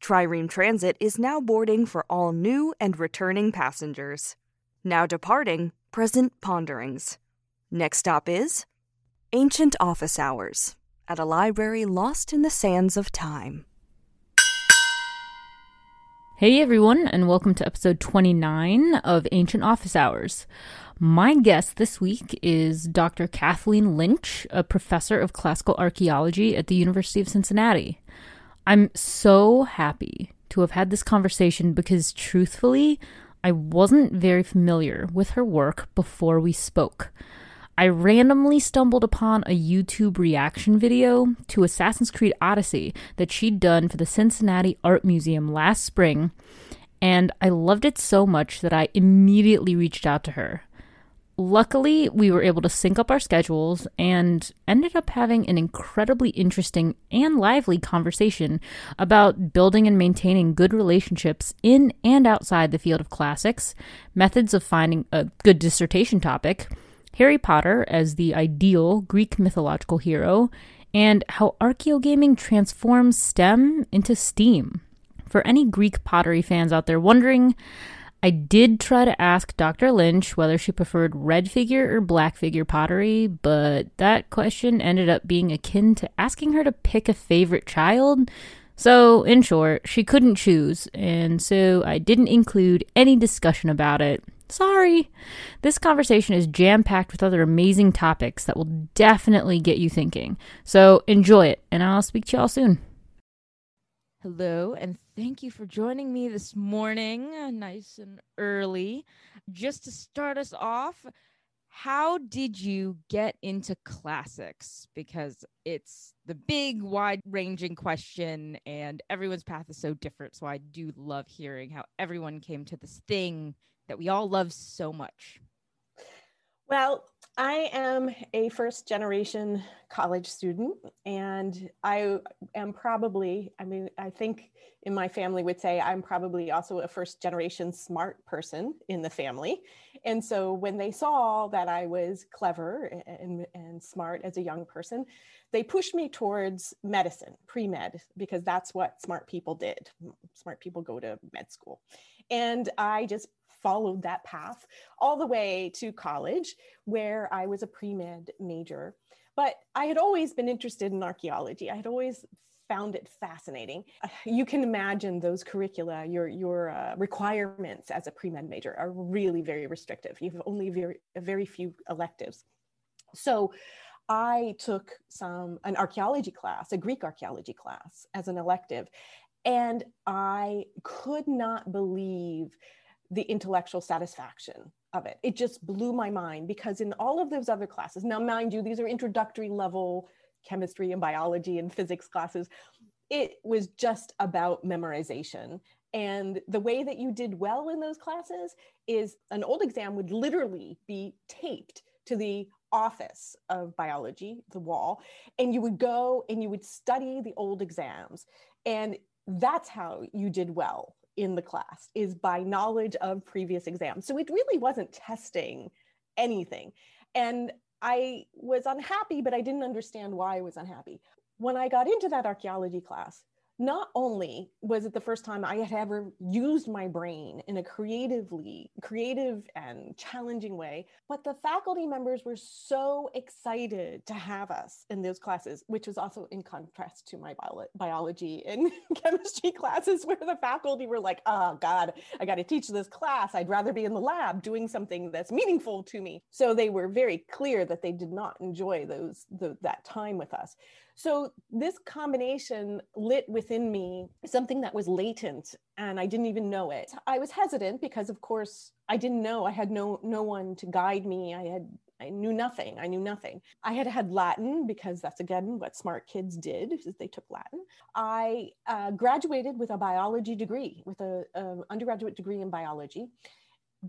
Trireme Transit is now boarding for all new and returning passengers. Now departing, present ponderings. Next stop is Ancient Office Hours at a library lost in the sands of time. Hey everyone, and welcome to episode 29 of Ancient Office Hours. My guest this week is Dr. Kathleen Lynch, a professor of classical archaeology at the University of Cincinnati. I'm so happy to have had this conversation because truthfully, I wasn't very familiar with her work before we spoke. I randomly stumbled upon a YouTube reaction video to Assassin's Creed Odyssey that she'd done for the Cincinnati Art Museum last spring, and I loved it so much that I immediately reached out to her. Luckily, we were able to sync up our schedules and ended up having an incredibly interesting and lively conversation about building and maintaining good relationships in and outside the field of classics, methods of finding a good dissertation topic, Harry Potter as the ideal Greek mythological hero, and how archaeogaming transforms STEM into STEAM. For any Greek pottery fans out there wondering, I did try to ask Dr. Lynch whether she preferred red figure or black figure pottery, but that question ended up being akin to asking her to pick a favorite child. So, in short, she couldn't choose, and so I didn't include any discussion about it. Sorry. This conversation is jam packed with other amazing topics that will definitely get you thinking. So, enjoy it, and I'll speak to y'all soon. Hello, and thank you for joining me this morning, uh, nice and early. Just to start us off, how did you get into classics? Because it's the big, wide ranging question, and everyone's path is so different. So I do love hearing how everyone came to this thing that we all love so much. Well, I am a first generation college student, and I am probably, I mean, I think in my family would say I'm probably also a first generation smart person in the family. And so when they saw that I was clever and, and smart as a young person, they pushed me towards medicine, pre med, because that's what smart people did. Smart people go to med school. And I just followed that path all the way to college, where I was a pre med major. But I had always been interested in archaeology. I had always found it fascinating. You can imagine those curricula, your your uh, requirements as a pre med major are really very restrictive. You have only very very few electives. So I took some an archaeology class, a Greek archaeology class as an elective, and I could not believe the intellectual satisfaction of it. It just blew my mind because in all of those other classes, now mind you, these are introductory level chemistry and biology and physics classes. It was just about memorization. And the way that you did well in those classes is an old exam would literally be taped to the office of biology, the wall, and you would go and you would study the old exams. And that's how you did well in the class is by knowledge of previous exams. So it really wasn't testing anything. And I was unhappy, but I didn't understand why I was unhappy. When I got into that archaeology class, not only was it the first time I had ever used my brain in a creatively, creative and challenging way, but the faculty members were so excited to have us in those classes, which was also in contrast to my bio- biology and chemistry classes where the faculty were like, oh God, I got to teach this class. I'd rather be in the lab doing something that's meaningful to me. So they were very clear that they did not enjoy those the, that time with us. So this combination lit within me something that was latent and I didn't even know it. I was hesitant because of course I didn't know. I had no no one to guide me. I had I knew nothing. I knew nothing. I had had Latin because that's again what smart kids did. Is they took Latin. I uh, graduated with a biology degree, with a, a undergraduate degree in biology,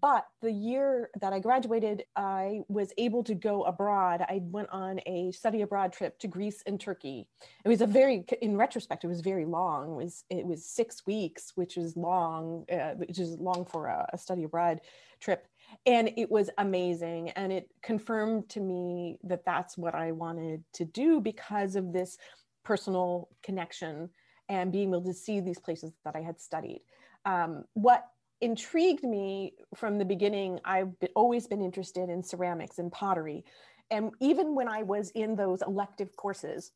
but the year that I graduated, I was able to go abroad. I went on a study abroad trip to Greece and Turkey. It was a very, in retrospect, it was very long. It was it was six weeks, which is long, uh, which is long for a, a study abroad trip, and it was amazing. And it confirmed to me that that's what I wanted to do because of this personal connection and being able to see these places that I had studied. Um, what intrigued me from the beginning. I've been, always been interested in ceramics and pottery. And even when I was in those elective courses,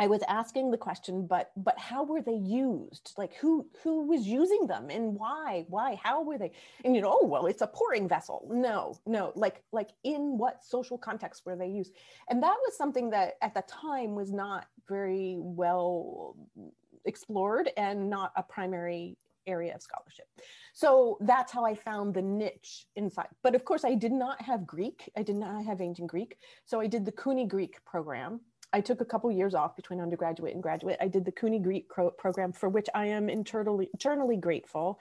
I was asking the question, but but how were they used? Like who who was using them and why? Why? How were they? And you know, oh well, it's a pouring vessel. No, no, like like in what social context were they used? And that was something that at the time was not very well explored and not a primary area of scholarship. So that's how I found the niche inside. But of course, I did not have Greek. I did not have ancient Greek. So I did the CUNY Greek program. I took a couple years off between undergraduate and graduate. I did the CUNY Greek pro- program, for which I am internally, eternally grateful.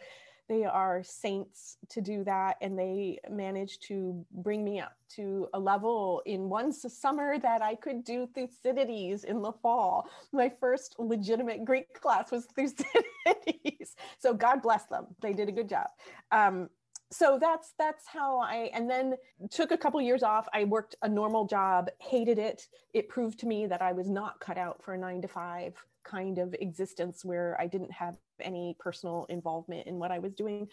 They are saints to do that, and they managed to bring me up to a level in one summer that I could do Thucydides in the fall. My first legitimate Greek class was Thucydides. so God bless them; they did a good job. Um, so that's that's how i and then took a couple years off i worked a normal job hated it it proved to me that i was not cut out for a nine to five kind of existence where i didn't have any personal involvement in what I was doing.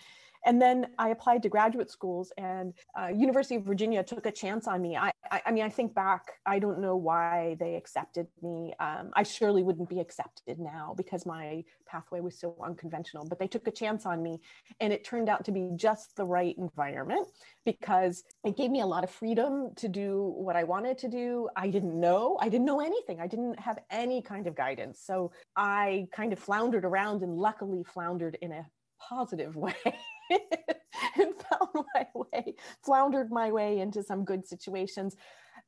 And then I applied to graduate schools, and uh, University of Virginia took a chance on me. I, I, I, mean, I think back, I don't know why they accepted me. Um, I surely wouldn't be accepted now because my pathway was so unconventional. But they took a chance on me, and it turned out to be just the right environment because it gave me a lot of freedom to do what I wanted to do. I didn't know, I didn't know anything. I didn't have any kind of guidance, so I kind of floundered around and luckily luckily floundered in a positive way and found my way, floundered my way into some good situations.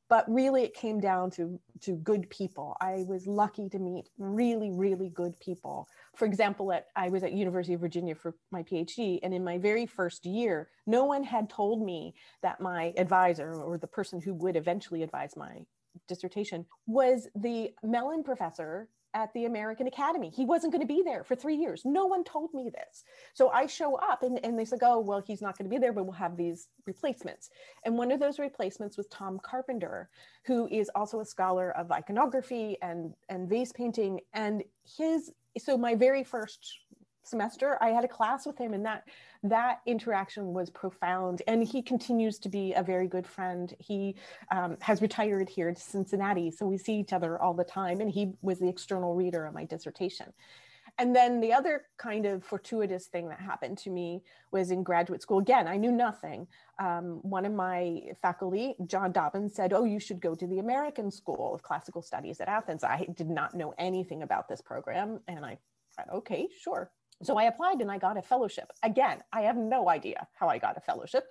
But really, it came down to, to good people. I was lucky to meet really, really good people. For example, at, I was at University of Virginia for my PhD, and in my very first year, no one had told me that my advisor or the person who would eventually advise my dissertation was the Mellon professor at the American Academy. He wasn't going to be there for three years. No one told me this. So I show up and, and they said, oh, well, he's not going to be there, but we'll have these replacements. And one of those replacements was Tom Carpenter, who is also a scholar of iconography and, and vase painting. And his, so my very first semester i had a class with him and that that interaction was profound and he continues to be a very good friend he um, has retired here to cincinnati so we see each other all the time and he was the external reader of my dissertation and then the other kind of fortuitous thing that happened to me was in graduate school. Again, I knew nothing. Um, one of my faculty, John Dobbins, said, Oh, you should go to the American School of Classical Studies at Athens. I did not know anything about this program. And I Okay, sure. So I applied and I got a fellowship. Again, I have no idea how I got a fellowship.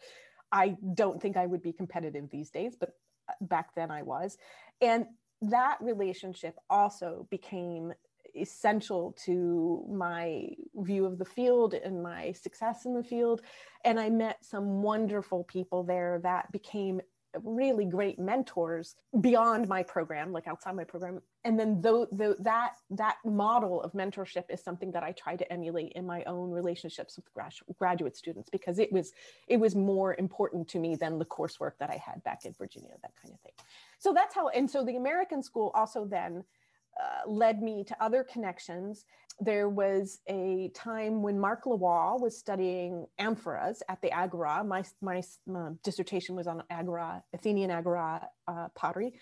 I don't think I would be competitive these days, but uh, back then I was. And that relationship also became essential to my view of the field and my success in the field. And I met some wonderful people there that became really great mentors beyond my program like outside my program. And then though that that model of mentorship is something that i try to emulate in my own relationships with graduate students because it was it was more important to me than the coursework that i had back in virginia that kind of thing. So that's how and so the american school also then uh, led me to other connections. There was a time when Mark Lawall was studying amphoras at the Agora. My, my, my dissertation was on Agora, Athenian Agora uh, pottery.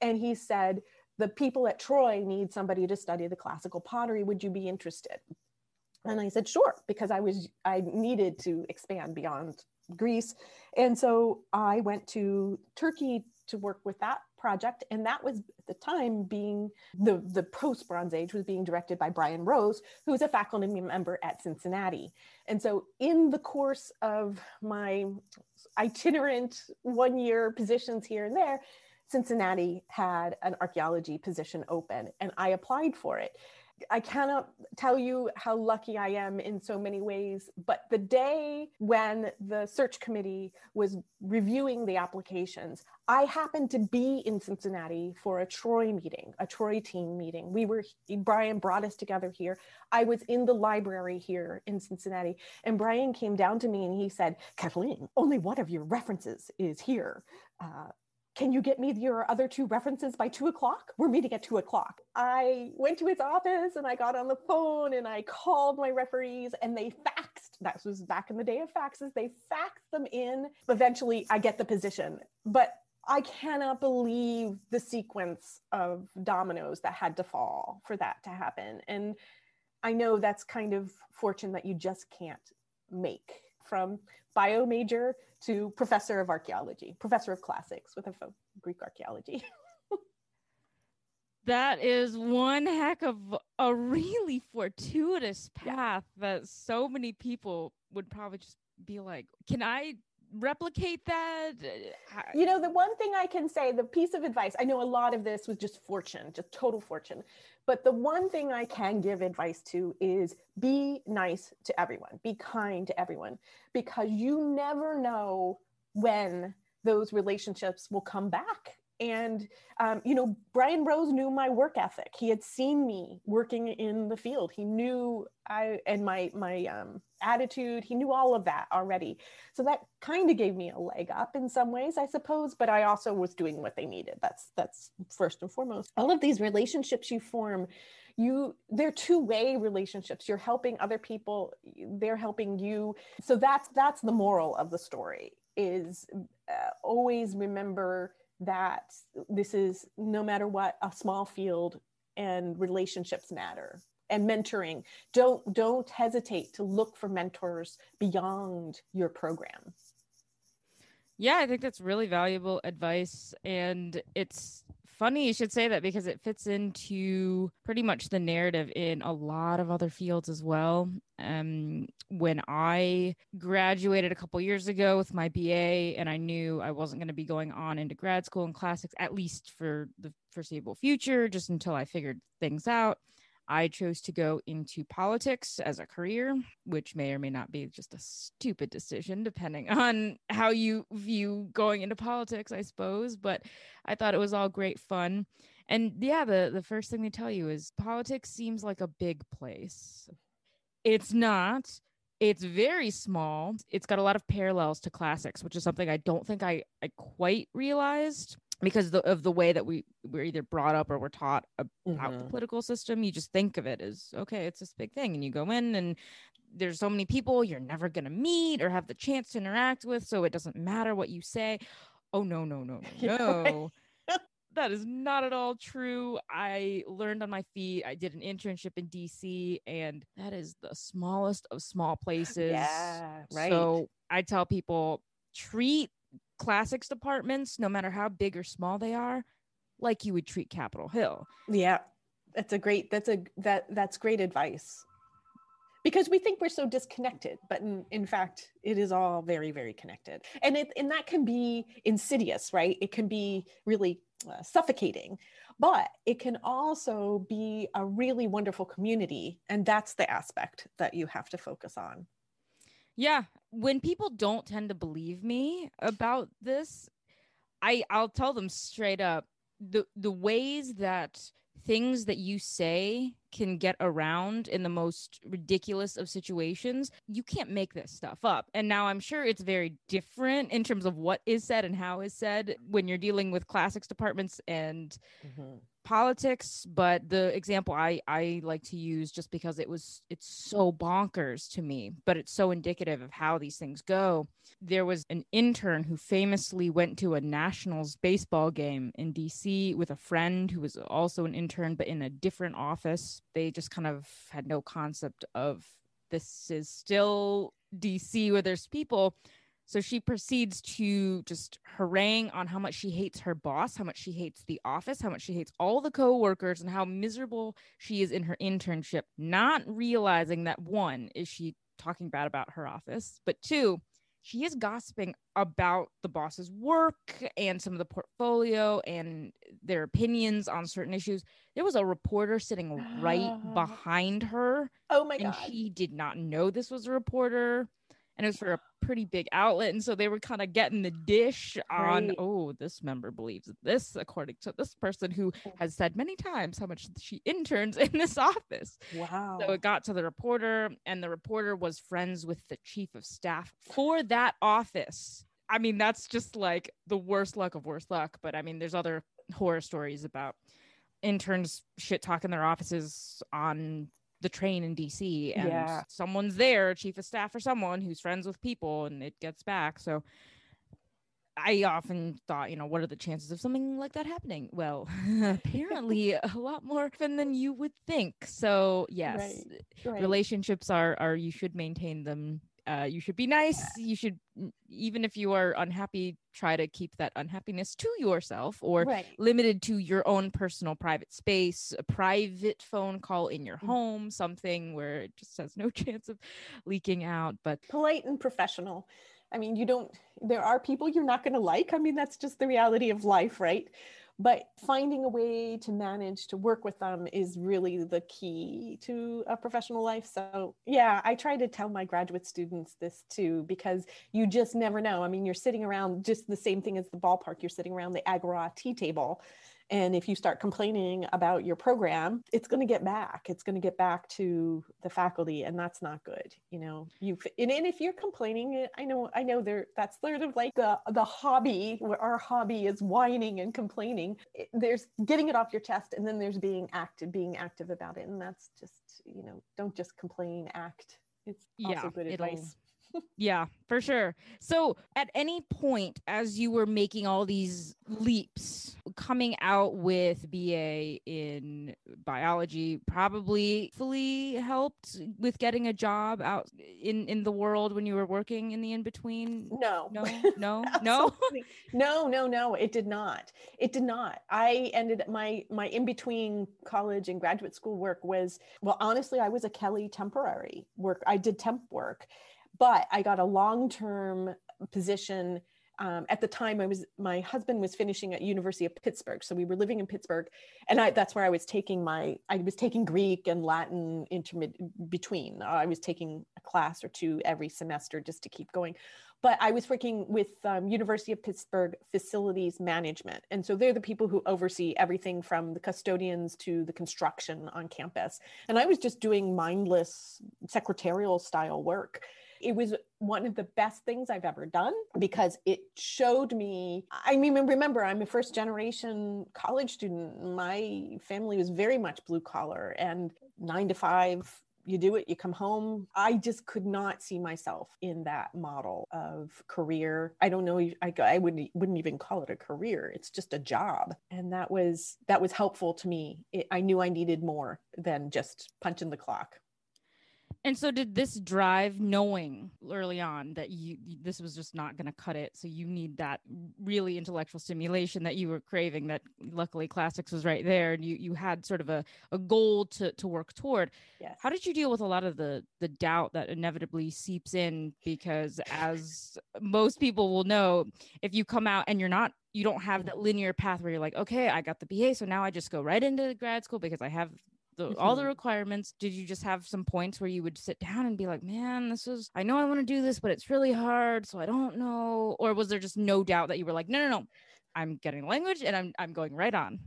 And he said, the people at Troy need somebody to study the classical pottery. Would you be interested? And I said, sure, because I was, I needed to expand beyond Greece. And so I went to Turkey to work with that project. And that was at the time being the, the post Bronze Age was being directed by Brian Rose, who was a faculty member at Cincinnati. And so in the course of my itinerant one year positions here and there, Cincinnati had an archaeology position open and I applied for it. I cannot tell you how lucky I am in so many ways, but the day when the search committee was reviewing the applications, I happened to be in Cincinnati for a Troy meeting, a Troy team meeting. We were, Brian brought us together here. I was in the library here in Cincinnati, and Brian came down to me and he said, Kathleen, only one of your references is here. Uh, can you get me your other two references by two o'clock? We're meeting at two o'clock. I went to his office and I got on the phone and I called my referees and they faxed. That was back in the day of faxes. They faxed them in. Eventually, I get the position. But I cannot believe the sequence of dominoes that had to fall for that to happen. And I know that's kind of fortune that you just can't make from bio major to professor of archaeology, professor of classics with a Greek archaeology. that is one heck of a really fortuitous path yeah. that so many people would probably just be like, can I replicate that? Uh, you know, the one thing I can say, the piece of advice, I know a lot of this was just fortune, just total fortune. But the one thing I can give advice to is be nice to everyone, be kind to everyone, because you never know when those relationships will come back and um, you know brian rose knew my work ethic. He had seen me working in the field. He knew i and my my um, attitude. He knew all of that already. So that kind of gave me a leg up in some ways i suppose but i also was doing what they needed. That's that's first and foremost. All of these relationships you form you they're two-way relationships. You're helping other people they're helping you. So that's that's the moral of the story is uh, always remember that this is no matter what a small field and relationships matter and mentoring. Don't don't hesitate to look for mentors beyond your program. Yeah i think that's really valuable advice. And it's funny you should say that because it fits into pretty much the narrative in a lot of other fields as well. Um, when I graduated a couple years ago with my BA, and I knew I wasn't going to be going on into grad school in classics, at least for the foreseeable future, just until I figured things out. I chose to go into politics as a career, which may or may not be just a stupid decision, depending on how you view going into politics, I suppose. But I thought it was all great fun. And yeah, the, the first thing they tell you is politics seems like a big place. It's not. It's very small. It's got a lot of parallels to classics, which is something I don't think I, I quite realized because the, of the way that we we're either brought up or we're taught about mm-hmm. the political system you just think of it as okay it's this big thing and you go in and there's so many people you're never going to meet or have the chance to interact with so it doesn't matter what you say. Oh no no no no no. that is not at all true. I learned on my feet i did an internship in dc and that is the smallest of small places. Yeah right. So i tell people treat classics departments, no matter how big or small they are, like you would treat Capitol Hill. Yeah. That's a great that's a that that's great advice. Because we think we're so disconnected, but in, in fact, it is all very, very connected. And it and that can be insidious, right? It can be really uh, suffocating, but it can also be a really wonderful community. And that's the aspect that you have to focus on. Yeah, when people don't tend to believe me about this, I I'll tell them straight up the the ways that things that you say can get around in the most ridiculous of situations you can't make this stuff up and now i'm sure it's very different in terms of what is said and how is said when you're dealing with classics departments and mm-hmm. Politics, but the example I I like to use just because it was it's so bonkers to me, but it's so indicative of how these things go. There was an intern who famously went to a Nationals baseball game in DC with a friend who was also an intern but in a different office. They just kind of had no concept of this is still DC where there's people so she proceeds to just harangue on how much she hates her boss, how much she hates the office, how much she hates all the coworkers, and how miserable she is in her internship, not realizing that one, is she talking bad about her office, but two, she is gossiping about the boss's work and some of the portfolio and their opinions on certain issues. There was a reporter sitting right behind her. Oh my and God. she did not know this was a reporter and it was for a pretty big outlet and so they were kind of getting the dish on Right. oh this member believes this according to this person who mm. has said many times how much she interns in this office Wow. so it got to the reporter and the reporter was friends with the chief of staff for that office i mean that's just like the worst luck of worst luck but i mean there's other horror stories about interns shit talking their offices on the train in DC and Yeah. someone's there, chief of staff or someone who's friends with people and it gets back. So I often thought, you know, what are the chances of something like that happening? Well, apparently a lot more often than you would think. So yes, Right. relationships are are you should maintain them. Uh, you should be nice. You should even if you are unhappy, try to keep that unhappiness to yourself or Right. limited to your own personal private space, a private phone call in your Mm. home, something where it just has no chance of leaking out. But polite and professional. I mean, you don't, there are people you're not going to like. I mean, that's just the reality of life, right? But finding a way to manage to work with them is really the key to a professional life. So, yeah, I try to tell my graduate students this too, because you just never know. I mean, you're sitting around just the same thing as the ballpark, you're sitting around the Agora tea table. And if you start complaining about your program, it's going to get back. It's going to get back to the faculty, and that's not good. You know, you and, and if you're complaining, eh, I know, I know there. That's sort of like the the hobby. Where our hobby is whining and complaining. It- There's getting it off your chest, and then there's being active, being active about it, and that's just you know, don't just complain, act. It's also Yeah, good advice. Yeah, for sure. So, at any point as you were making all these leaps, coming out with BA in biology probably fully helped with getting a job out in in the world when you were working in the in between. No, No, no, no. No, no, no. It did not. It did not. I ended my my in between college and graduate school work was well, honestly, I was a Kelly temporary work. I did temp work, but I got a long term position. Um, at the time, I was my husband was finishing at University of Pittsburgh, so we were living in Pittsburgh, and I that's where I was taking my I was taking Greek and Latin intermid between. I was taking a class or two every semester just to keep going but I was working with um, University of Pittsburgh facilities management, and so they're the people who oversee everything from the custodians to the construction on campus. And I was just doing mindless secretarial style work. It was one of the best things I've ever done because it showed me. I mean, remember, I'm a first generation college student. My family was very much blue collar and nine to five you do it you come home. I just could not see myself in that model of career. I don't know i, I wouldn't, wouldn't even call it a career. It's just a job. And that was that was helpful to me. It, i knew i needed more than just punching the clock And so did this drive knowing early on that you this was just not going to cut it. So you need that really intellectual stimulation that you were craving that luckily classics was right there and you you had sort of a, a goal to to work toward. yes. How did you deal with a lot of the the doubt that inevitably seeps in? Because as most people will know if you come out and you're not you don't have that linear path where you're like okay I got the BA so now I just go right into grad school because I have the, all the mm-hmm. requirements did you just have some points where you would sit down and be like man this is i know i want to do this but it's really hard so i don't know or was there just no doubt that you were like no no no i'm getting language and i'm i'm going right on?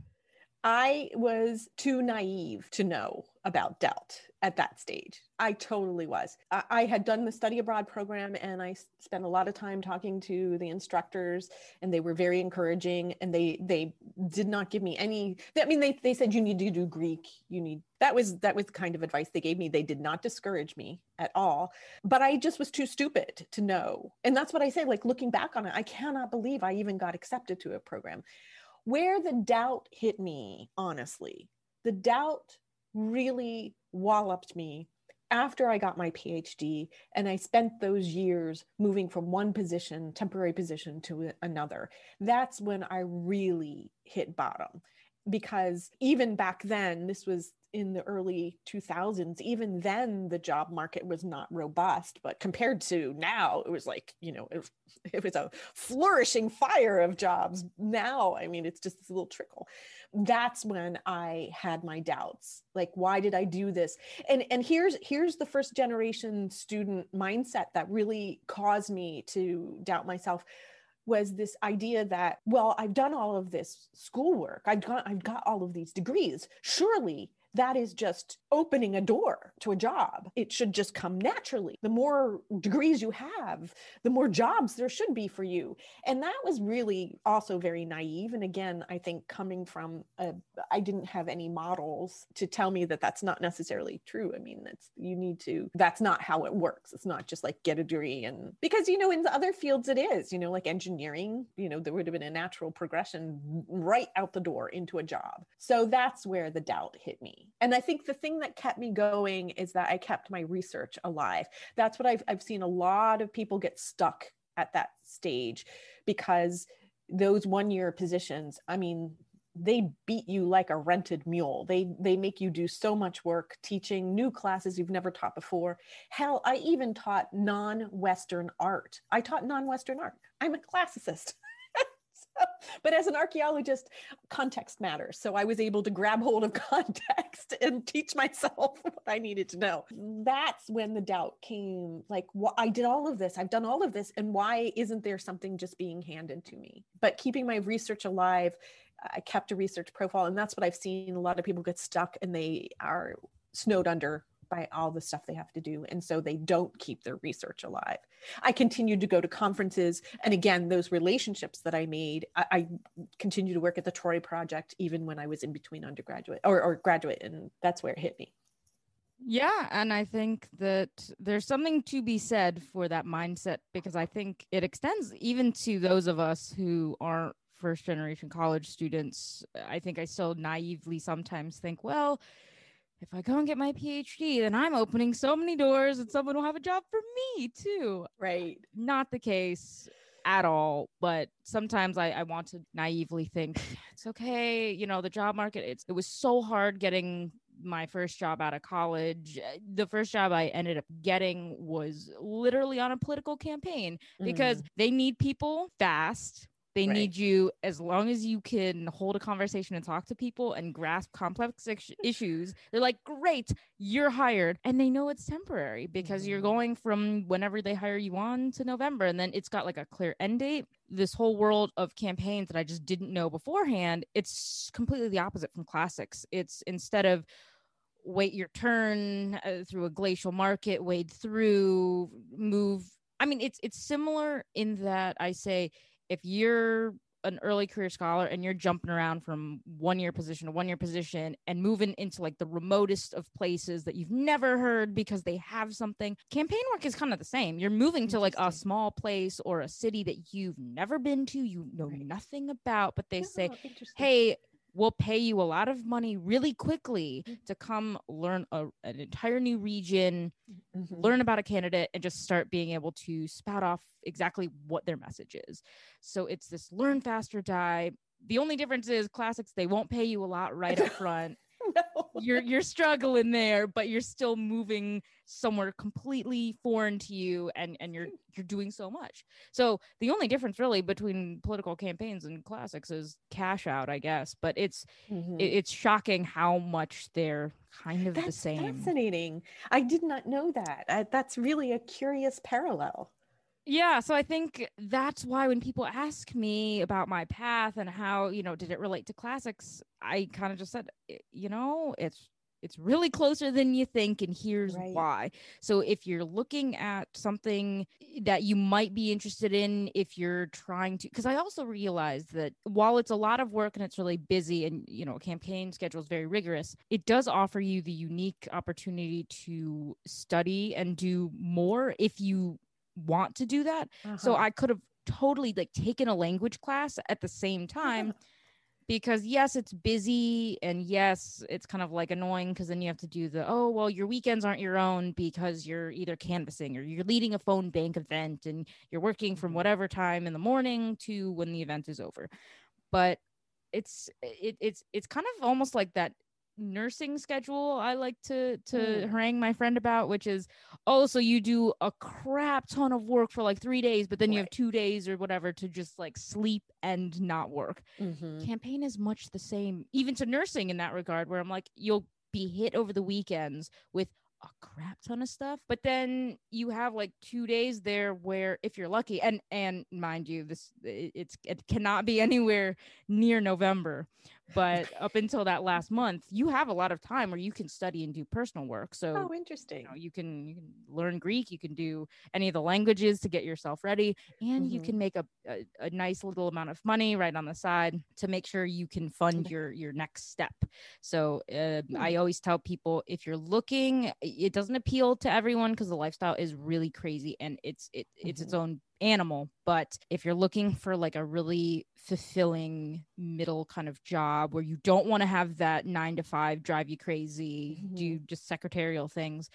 I was too naive to know about doubt at that stage. I totally was. I, I, had done the study abroad program and I spent a lot of time talking to the instructors and they were very encouraging and they they did not give me any I mean they they said you need to do Greek, you need that was that was the kind of advice they gave me. They did not discourage me at all, but I just was too stupid to know. And that's what I say like looking back on it, I cannot believe I even got accepted to a program. Where the doubt hit me, honestly, the doubt really walloped me after I got my PhD and I spent those years moving from one position, temporary position to another, that's when I really hit bottom. Because even back then, this was in the early 2000s even then the job market was not robust but compared to now it was like you know it, it was a flourishing fire of jobs. Now i mean it's just this little trickle. That's when i had my doubts. Like why did i do this? And and here's here's the first generation student mindset that really caused me to doubt myself was this idea that well i've done all of this schoolwork. I've got i've got all of these degrees. Surely that is just opening a door to a job. It should just come naturally. The more degrees you have, the more jobs there should be for you. And that was really also very naive. And again, I think coming from a, I didn't have any models to tell me that that's not necessarily true. I mean, that's, you need to, that's not how it works. It's not just like get a degree. And because, you know, in the other fields it is, you know, like engineering, you know, there would have been a natural progression right out the door into a job. So that's where the doubt hit me and I think the thing that kept me going is that I kept my research alive. That's what I've, I've seen a lot of people get stuck at that stage because those one year positions, I mean, they beat you like a rented mule. They they make you do so much work teaching new classes you've never taught before. Hell, I even taught non-Western art. I taught non-Western art. I'm a classicist. but as an archaeologist, context matters. So I was able to grab hold of context and teach myself what I needed to know. That's when the doubt came like, I did all of this, I've done all of this, and why isn't there something just being handed to me? But keeping my research alive, I kept a research profile, and that's what I've seen. A lot of people get stuck and they are snowed under by all the stuff they have to do. And so they don't keep their research alive. I continued to go to conferences. And again, those relationships that I made, I, I continued to work at the Troy Project even when I was in between undergraduate or, or graduate. And that's where it hit me. Yeah. And I think that there's something to be said for that mindset because I think it extends even to those of us who aren't first generation college students. I think I still naively sometimes think, well, if I go and get my PhD, then I'm opening so many doors and someone will have a job for me too. Right. Not the case at all. But sometimes I, I want to naively think it's okay. You know, the job market, it's, it was so hard getting my first job out of college. The first job I ended up getting was literally on a political campaign because mm. they need people fast they right. need you as long as you can hold a conversation and talk to people and grasp complex issues. They're like, great, you're hired. And they know it's temporary because mm-hmm. you're going from whenever they hire you on to November. And then it's got like a clear end date. This whole world of campaigns that I just didn't know beforehand, it's completely the opposite from classics. It's instead of, wait your turn uh, through a glacial market wade through move i mean it's it's similar in that i say if you're an early career scholar and you're jumping around from one year position to one year position and moving into like the remotest of places that you've never heard because they have something campaign work is kind of the same. You're moving to like a small place or a city that you've never been to you know right. nothing about but they say hey will pay you a lot of money really quickly mm-hmm. to come learn a, an entire new region, mm-hmm. learn about a candidate, and just start being able to spout off exactly what their message is. So it's this learn faster die. The only difference is classics, they won't pay you a lot right up front. No. You're you're struggling there, but you're still moving somewhere completely foreign to you and and you're you're doing so much. So the only difference really between political campaigns and classics is cash out, I guess, but it's mm-hmm. it, it's shocking how much they're kind of that's the same. Fascinating. I did not know that. I, that's really a curious parallel. Yeah, so I think that's why when people ask me about my path and how, you know, did it relate to classics, I kind of just said, you know, it's it's really closer than you think and here's Right. why so if you're looking at something that you might be interested in if you're trying to because i also realized that while it's a lot of work and it's really busy and you know campaign schedule is very rigorous it does offer you the unique opportunity to study and do more if you want to do that. So Uh-huh. i could have totally like taken a language class at the same time because yes it's busy and yes it's kind of like annoying because then you have to do the oh well your weekends aren't your own because you're either canvassing or you're leading a phone bank event and you're working from whatever time in the morning to when the event is over. But it's it, it's it's kind of almost like that nursing schedule I like to to Mm. harangue my friend about, which is oh, so you do a crap ton of work for like three days, but then you have two days or whatever to just like sleep and not work. Mhm. Campaign is much the same, even to nursing in that regard, where I'm like, you'll be hit over the weekends with a crap ton of stuff but then you have like two days there where if you're lucky and and mind you this it, it's it cannot be anywhere near november but up until that last month you have a lot of time where you can study and do personal work so Oh, interesting. you know you can you can learn greek you can do any of the languages to get yourself ready and you Mhm. can make a, a, a nice little amount of money right on the side to make sure you can fund your your next step so uh, i always tell people if you're looking it doesn't appeal to everyone because the lifestyle is really crazy and it's it, it's its own animal but if you're looking for like a really fulfilling middle kind of job where you don't want to have that nine to five drive you crazy do mm-hmm. just secretarial things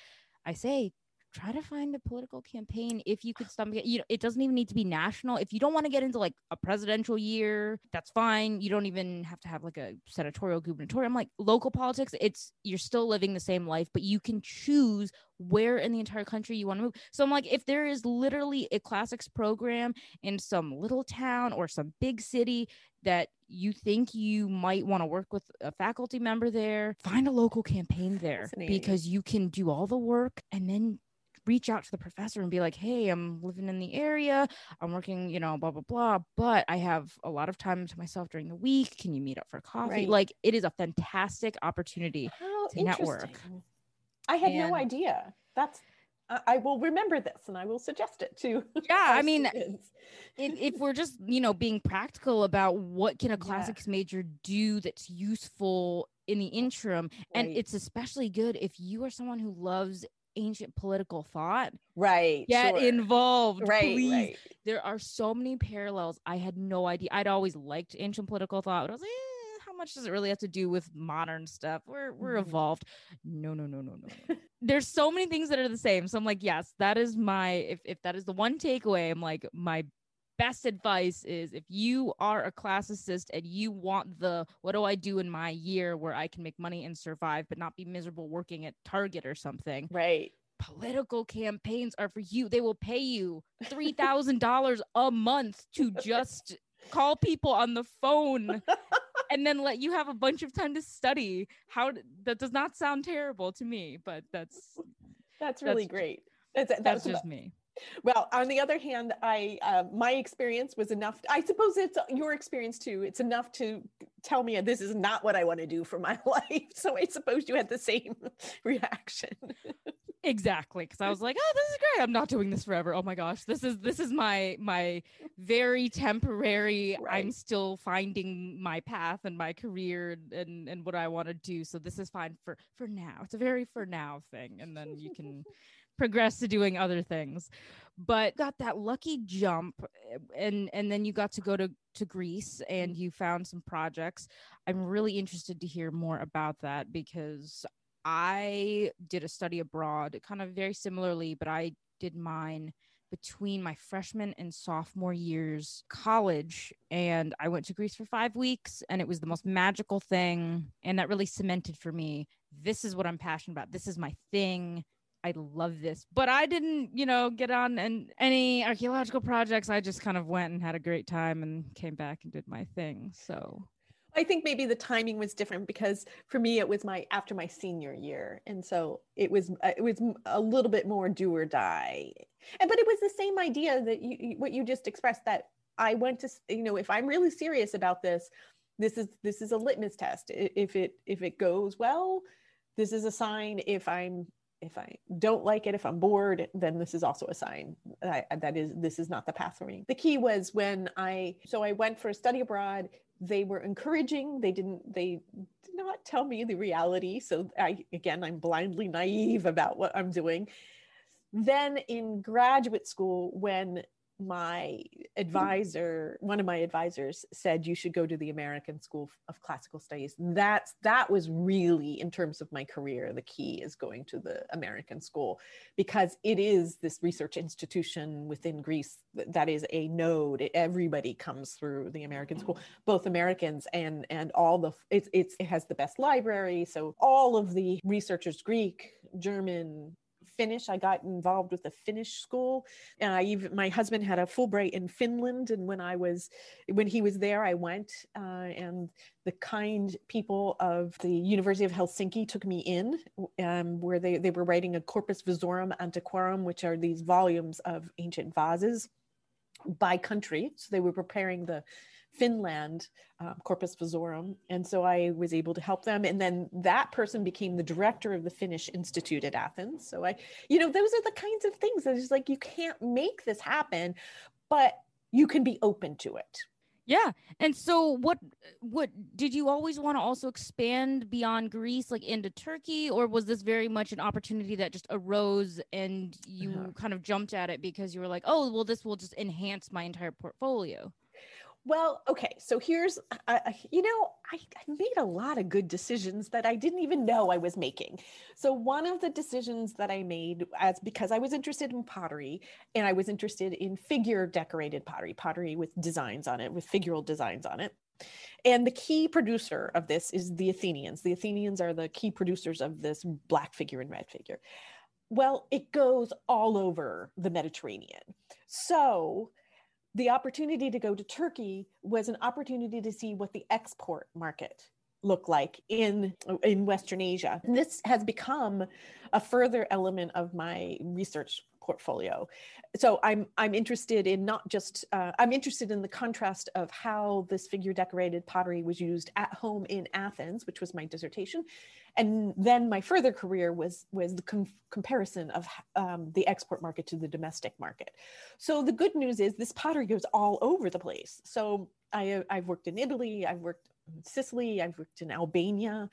i say try to find a political campaign if you could stomach it you know it doesn't even need to be national. If you don't want to get into like a presidential year that's fine. You don't even have to have like a senatorial gubernatorial. I'm like local politics it's you're still living the same life but you can choose where in the entire country you want to move. So i'm like if there is literally a classics program in some little town or some big city that you think you might want to work with a faculty member there find a local campaign there because you can do all the work and then reach out to the professor and be like, hey, I'm living in the area. I'm working, you know, blah, blah, blah. But I have a lot of time to myself during the week. Can you meet up for coffee? Right. Like, it is a fantastic opportunity. How to network. I had no idea. That's I will remember this and I will suggest it to. Yeah, I mean. If, if we're just, you know, being practical about what can a classics major do that's useful in the interim, and it's especially good if you are someone who loves ancient political thought. right, Get sure. involved, Right, please. right. there are so many parallels. I had no idea. I'd always liked ancient political thought, but I was like, eh, how much does it really have to do with modern stuff? We're we're Mhm. evolved. No, no, no, no, no. no. There's so many things that are the same. So I'm like, yes, that is my if if that is the one takeaway, I'm like, my best advice is if you are a classicist and you want the what do I do in my year where I can make money and survive but not be miserable working at Target or something Right. political campaigns are for you. They will pay you $3,000 a month to just call people on the phone and then let you have a bunch of time to study. How that does not sound terrible to me, but that's That's really That's great. That's, that's that's just me. Well, on the other hand, I uh, my experience was enough. I suppose it's your experience too. It's enough to tell me this is not what I want to do for my life. So I suppose you had the same reaction. Exactly, because I was like, "Oh, this is great. I'm not doing this forever. Oh my gosh, this is this is my my very temporary. I'm still finding my path and my career and and what I want to do. So this is fine for for now. It's a very for now thing, and then you can progress to doing other things. But got that lucky jump, eh, and and then you got to go to to Greece and you found some projects. I'm really interested to hear more about that because I did a study abroad, kind of very similarly, but I did mine between my freshman and sophomore years college and I went to Greece for 5 weeks and it was the most magical thing and that really cemented for me this is what I'm passionate about this is my thing I love this but I didn't you know get on and any archaeological projects I just kind of went and had a great time and came back and did my thing so I think maybe the timing was different because for me it was my after my senior year, and so it was uh, it was a little bit more do or die. And but it was the same idea that you you- what you just expressed that I went to you know if I'm really serious about this, this is this is a litmus test. If it if it goes well, this is a sign if i'm if i don't like it if i'm bored then this is also a sign that, that is this is not the path for me. The key was when i so i went for a study abroad they were encouraging they didn't they did not tell me the reality. So i again i'm blindly naive about what i'm doing. Then in graduate school when my advisor one of my advisors said you should go to the american school of classical studies. That's that was really in terms of my career the key is going to the american school because it is this research institution within greece that is a node. Everybody comes through the american school both americans and and all the it's, it's it has the best library. So all of the researchers greek german Finnish. I got involved with a Finnish school. And I even my husband had a Fulbright in Finland, and when I was when he was there, I went. Uh, and the kind people of the University of Helsinki took me in, um, where they they were writing a Corpus Vasorum Antiquorum, which are these volumes of ancient vases by country. So they were preparing the Finland um, Corpus Vasorum. And so I was able to help them. And then that person became the director of the Finnish Institute at Athens. So I, you know, those are the kinds of things that is like, you can't make this happen, but you can be open to it. Yeah. And so what what did you always want to also expand beyond Greece like into Turkey or was this very much an opportunity that just arose and you uh-huh. kind of jumped at it because you were like, "Oh, well this will just enhance my entire portfolio." Well, okay. So here's, uh, you know, I, I, made a lot of good decisions that I didn't even know I was making. So one of the decisions that I made, as because I was interested in pottery and I was interested in figure decorated pottery, pottery with designs on it, with figural designs on it. And the key producer of this is the Athenians. The Athenians are the key producers of this black figure and red figure. Well, it goes all over the Mediterranean. So the opportunity to go to Turkey was an opportunity to see what the export market looked like in in Western Asia. And this has become a further element of my research portfolio. So I'm I'm interested in not just uh, I'm interested in the contrast of how this figure decorated pottery was used at home in Athens, which was my dissertation, and then my further career was was the com- comparison of um, the export market to the domestic market. So the good news is this pottery goes all over the place. So I I've worked in Italy, I've worked in Sicily, I've worked in Albania.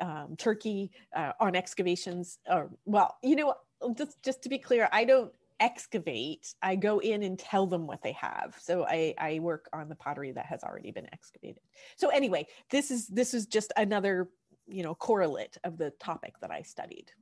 Um, Turkey uh, on excavations, or well, you know, just just to be clear, I don't excavate. I go in and tell them what they have. So i i work on the pottery that has already been excavated. So anyway this is this is just another you know correlate of the topic that i studied.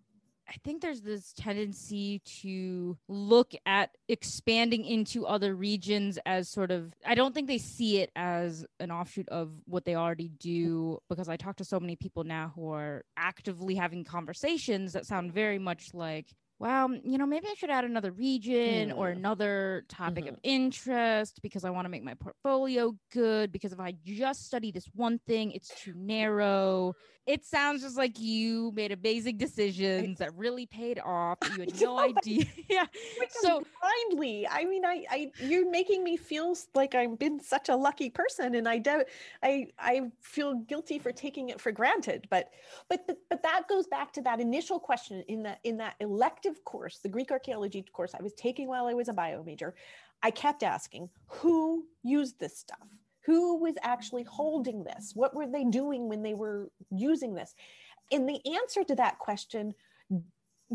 I think there's this tendency to look at expanding into other regions as sort of, I don't think they see it as an offshoot of what they already do because I talk to so many people now who are actively having conversations that sound very much like, well, you know, maybe I should add another region mm. or another topic mm-hmm. of interest because I want to make my portfolio good. Because if I just study this one thing, it's too narrow. It sounds just like you made amazing decisions that really paid off. You had no idea. yeah. So kindly, I mean, I, I, you're making me feel like I've been such a lucky person, and I, do, I, I feel guilty for taking it for granted. But, but, but, but that goes back to that initial question in that in that elective course, the Greek archaeology course I was taking while I was a bio major, I kept asking who used this stuff? Who was actually holding this? What were they doing when they were using this? And the answer to that question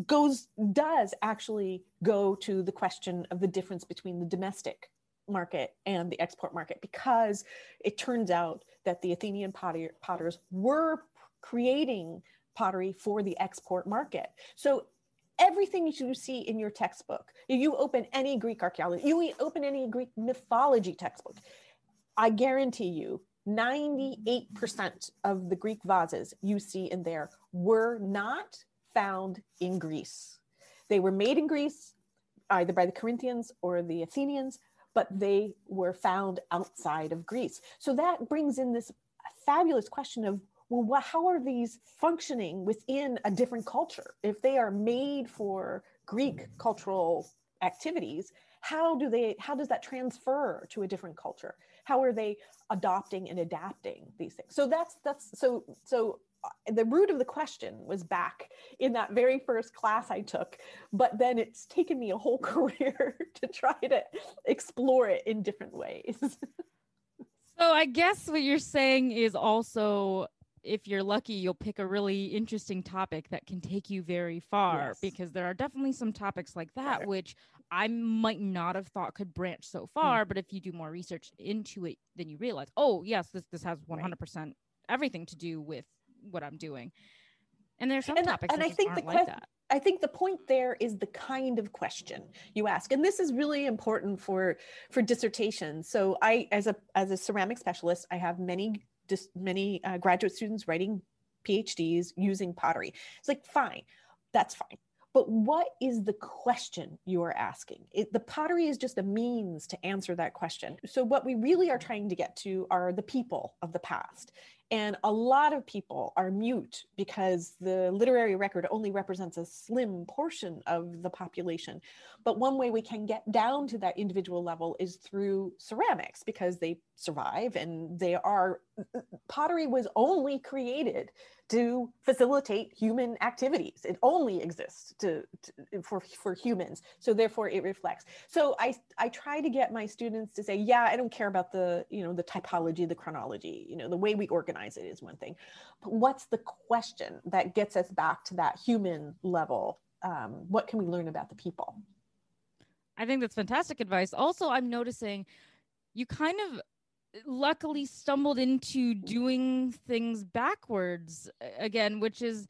goes does actually go to the question of the difference between the domestic market and the export market because it turns out that the Athenian potter, potters were creating pottery for the export market. So everything you see in your textbook. You open any Greek archaeology, you open any Greek mythology textbook. I guarantee you, 98% of the Greek vases you see in there were not found in Greece. They were made in Greece, either by the Corinthians or the Athenians, but they were found outside of Greece. So that brings in this fabulous question of well, how are these functioning within a different culture? If they are made for Greek cultural activities, how do they how does that transfer to a different culture? How are they adopting and adapting these things? So that's that's so so uh, the root of the question was back in that very first class I took, but then it's taken me a whole career to try to explore it in different ways. so I guess what you're saying is also if you're lucky, you'll pick a really interesting topic that can take you very far yes. because there are definitely some topics like that right. which I might not have thought could branch so far. Mm. But if you do more research into it, then you realize, oh, yes, this, this has 100% right. everything to do with what I'm doing. And there's some and, topics and I think the like that. I think the point there is the kind of question you ask, and this is really important for for dissertations. So I, as a as a ceramic specialist, I have many just many uh, graduate students writing PhDs using pottery. It's like fine, that's fine. But what is the question you are asking? It, the pottery is just a means to answer that question. So, what we really are trying to get to are the people of the past. And a lot of people are mute because the literary record only represents a slim portion of the population. But one way we can get down to that individual level is through ceramics because they survive and they are, pottery was only created to facilitate human activities. It only exists to, to, for, for humans. So therefore it reflects. So I, I try to get my students to say, yeah, I don't care about the, you know, the typology, the chronology, you know, the way we organize it is one thing. But what's the question that gets us back to that human level? Um, what can we learn about the people? I think that's fantastic advice. Also, I'm noticing you kind of luckily stumbled into doing things backwards again, which is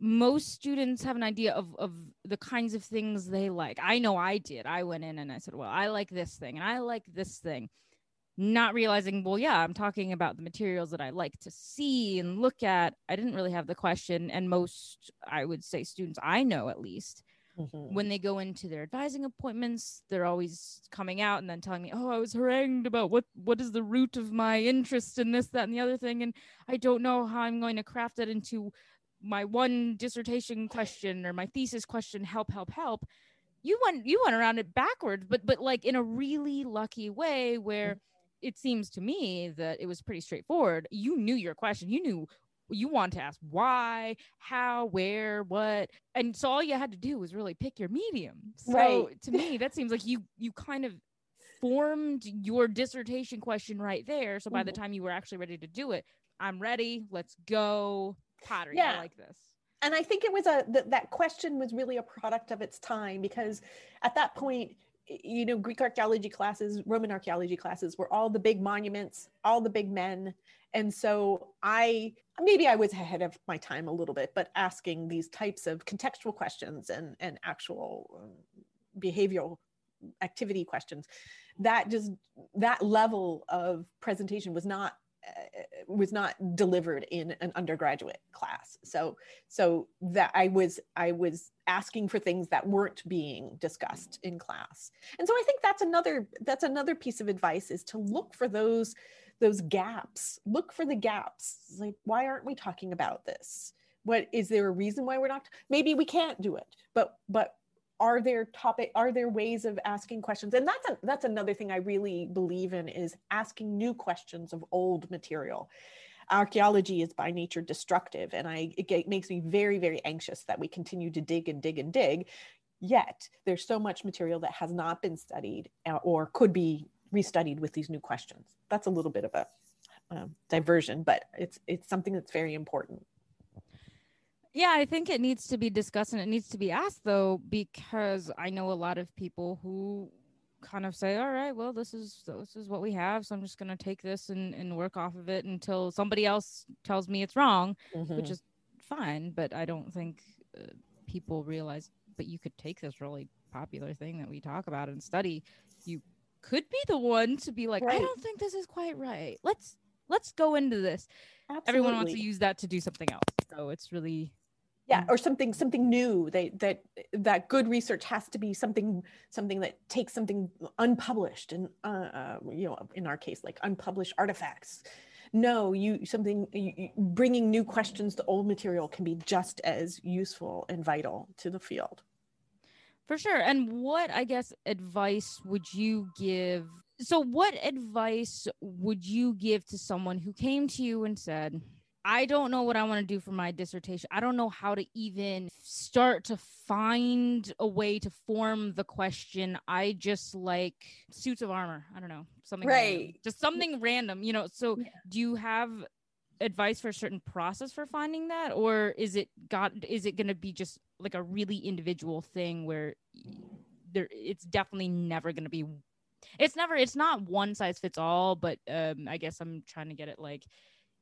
most students have an idea of, of the kinds of things they like. I know I did. I went in and I said, well, I like this thing and I like this thing. Not realizing, well, yeah, I'm talking about the materials that I like to see and look at. I didn't really have the question. And most, I would say, students I know at least, Mm-hmm. When they go into their advising appointments, they're always coming out and then telling me, "Oh, I was harangued about what what is the root of my interest in this, that, and the other thing, and I don't know how I'm going to craft that into my one dissertation question or my thesis question. Help, help, help." You went you went around it backwards, but but like in a really lucky way where. Mm-hmm it seems to me that it was pretty straightforward. You knew your question. You knew you want to ask why, how, where, what. And so all you had to do was really pick your medium. So right. to me, that seems like you you kind of formed your dissertation question right there. So by mm-hmm. the time you were actually ready to do it, I'm ready. Let's go. Pottery. Yeah. I like this and I think it was a th- that question was really a product of its time because at that point you know greek archaeology classes roman archaeology classes were all the big monuments all the big men and so i maybe i was ahead of my time a little bit but asking these types of contextual questions and and actual um, behavioral activity questions that just that level of presentation was not uh, was not delivered in an undergraduate class. So so that i was i was asking for things that weren't being discussed in class. And so i think that's another that's another piece of advice is to look for those those gaps. Look for the gaps. Like why aren't we talking about this? What is there a reason why we're not maybe we can't do it but but are there topic are there ways of asking questions? And that's a, that's another thing i really believe in is asking new questions of old material. Archaeology is by nature destructive and i it, it makes me very very anxious that we continue to dig and dig and dig yet there's so much material that has not been studied uh, or could be restudied with these new questions that's a little bit of a um, diversion but it's it's something that's very important yeah, I think it needs to be discussed and it needs to be asked though, because I know a lot of people who kind of say, All right, well, this is this is what we have, so I'm just gonna take this and, and work off of it until somebody else tells me it's wrong, mm-hmm. which is fine, but I don't think uh, people realize but you could take this really popular thing that we talk about and study. You could be the one to be like, right. I don't think this is quite right. Let's let's go into this. Absolutely. Everyone wants to use that to do something else. So it's really yeah or something something new they, that that good research has to be something something that takes something unpublished and uh, uh, you know in our case like unpublished artifacts no you something you, bringing new questions to old material can be just as useful and vital to the field for sure and what i guess advice would you give so what advice would you give to someone who came to you and said I don't know what I want to do for my dissertation. I don't know how to even start to find a way to form the question. I just like suits of armor. I don't know. Something Right. random. Just something random, you know. So Yeah. do you have advice for a certain process for finding that? Or is it got is it going to be just like a really individual thing where there it's definitely never going to be it's never it's not one size fits all but um i guess i'm trying to get it like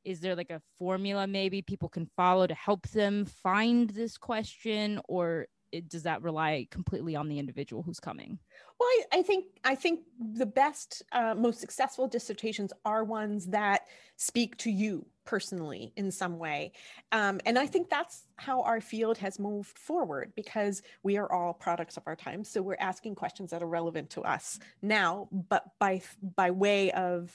is there like a formula maybe people can follow to help them find this question? Or it, does that rely completely on the individual who's coming? Well, I, I think I think the best, uh, most successful dissertations are ones that speak to you personally in some way, um, and I think that's how our field has moved forward because we are all products of our time. So we're asking questions that are relevant to us now, but by by way of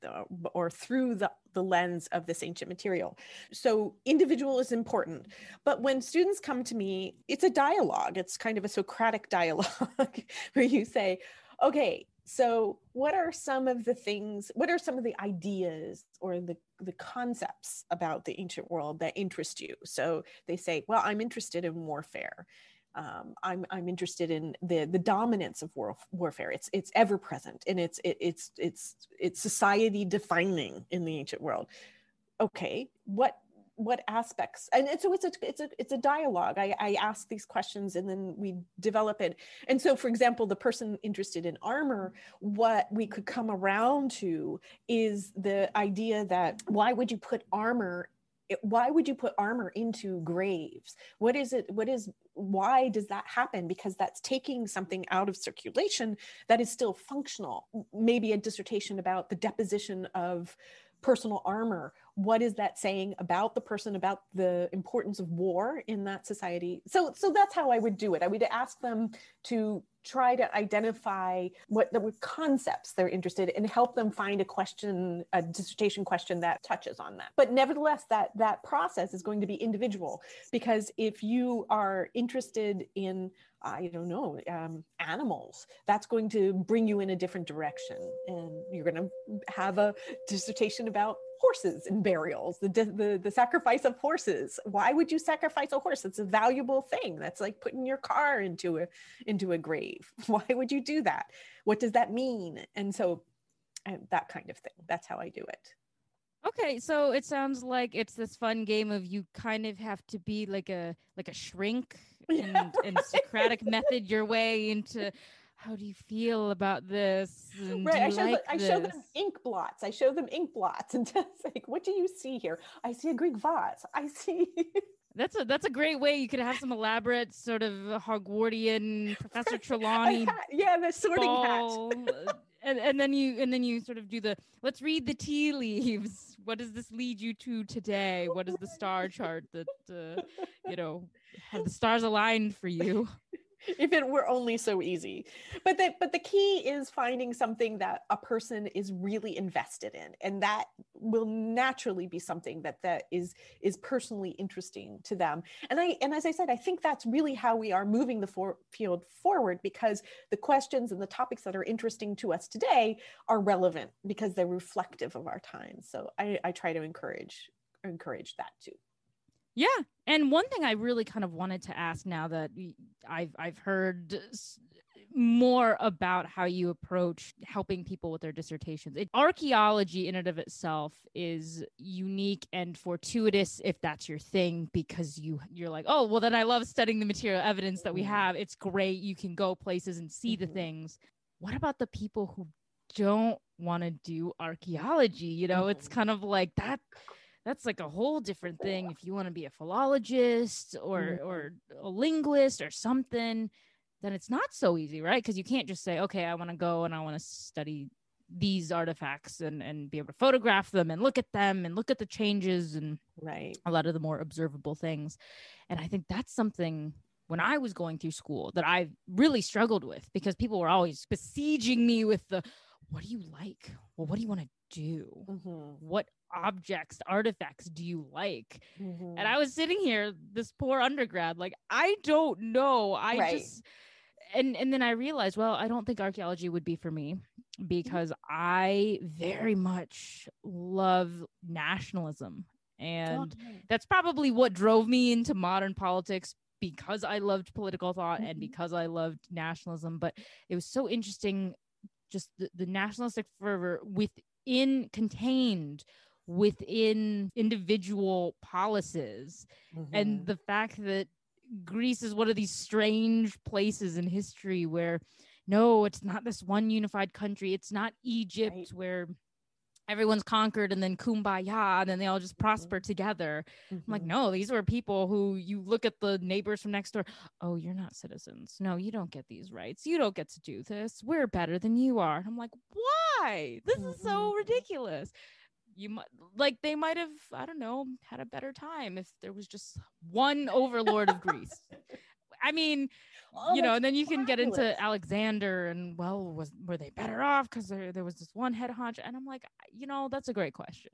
the, or through the the lens of this ancient material. So individual is important, but when students come to me, it's a dialogue. It's kind of a Socratic dialogue where you say, okay, so what are some of the things, what are some of the ideas or the, the concepts about the ancient world that interest you? So they say, well, I'm interested in warfare. Um, I'm, I'm interested in the, the dominance of war, warfare. It's, it's ever present and it's, it, it's, it's, it's society defining in the ancient world. Okay, what what aspects and it's, so it's a it's a it's a dialogue. I, I ask these questions and then we develop it. And so for example the person interested in armor what we could come around to is the idea that why would you put armor why would you put armor into graves? What is it what is why does that happen? Because that's taking something out of circulation that is still functional. Maybe a dissertation about the deposition of personal armor. What is that saying about the person about the importance of war in that society? So so that's how i would do it. I would ask them to try to identify what the concepts they're interested in and help them find a question a dissertation question that touches on that. But nevertheless that that process is going to be individual because if you are interested in I don't know, um, animals, that's going to bring you in a different direction. And you're going to have a dissertation about horses and burials, the, the, the sacrifice of horses. Why would you sacrifice a horse? It's a valuable thing. That's like putting your car into a, into a grave. Why would you do that? What does that mean? And so uh, that kind of thing. That's how I do it. Okay, so it sounds like it's this fun game of you kind of have to be like a like a shrink and, Yeah, and Socratic method your way into how do you feel about this? And right. I show, like them, I show them ink blots. I show them ink blots and just like, what do you see here? I see a Greek vase. I see. That's a that's a great way. You could have some elaborate sort of Hogwartian Professor Trelawney hat. Yeah, the sorting hat. ball, uh, and and then you and then you sort of do the let's read the tea leaves. What does this lead you to today? What is the star chart that uh, you know have the stars aligned for you? if it were only so easy. But the but the key is finding something that a person is really invested in and that will naturally be something that that is is personally interesting to them. And i and as i said i think that's really how we are moving the for, field forward because the questions and the topics that are interesting to us today are relevant because they're reflective of our time. So i i try to encourage encourage that too Yeah, and one thing I really kind of wanted to ask now that I've I've heard more about how you approach helping people with their dissertations. It, archaeology in and of itself is unique and fortuitous if that's your thing because you you're like, "Oh, well then I love studying the material evidence that we Mhm. have. It's great. You can go places and see the Mhm. things." What about the people who don't want to do archaeology? You know, it's Mhm. kind of like that that's like a whole different thing if you want to be a philologist or Mhm. or a linguist or something then it's not so easy right? Because you can't just say okay i want to go and i want to study these artifacts and and be able to photograph them and look at them and look at the changes and right. a lot of the more observable things. And i think that's something when i was going through school that i really struggled with because people were always besieging me with the what do you like? Well what do you want to do? Mhm, what objects artifacts do you like mhm. and i was sitting here this poor undergrad like i don't know i Right. just and and then i realized well i don't think archaeology would be for me because i very much love nationalism And Oh, that's probably what drove me into modern politics because I loved political thought and Mhm. because I loved nationalism. But it was so interesting, just the, the nationalistic fervor within contained within individual policies and Mhm. the fact that Greece is one of these strange places in history where no, it's not this one unified country. It's not Egypt Right. where everyone's conquered and then kumbaya and then they all just prosper together. I'm like, Mhm. no, these were people who you look at the neighbors from next door. Oh, you're not citizens. No, you don't get these rights. You don't get to do this. We're better than you are. And I'm like, why? This is so Mhm. ridiculous. You might like they might have, I don't know, had a better time if there was just one overlord of Greece. I mean, Oh, you know, and then you can get into. Alexander and well, was were they better off because there, there was this one head honcho? And I'm like, you know, that's a great question.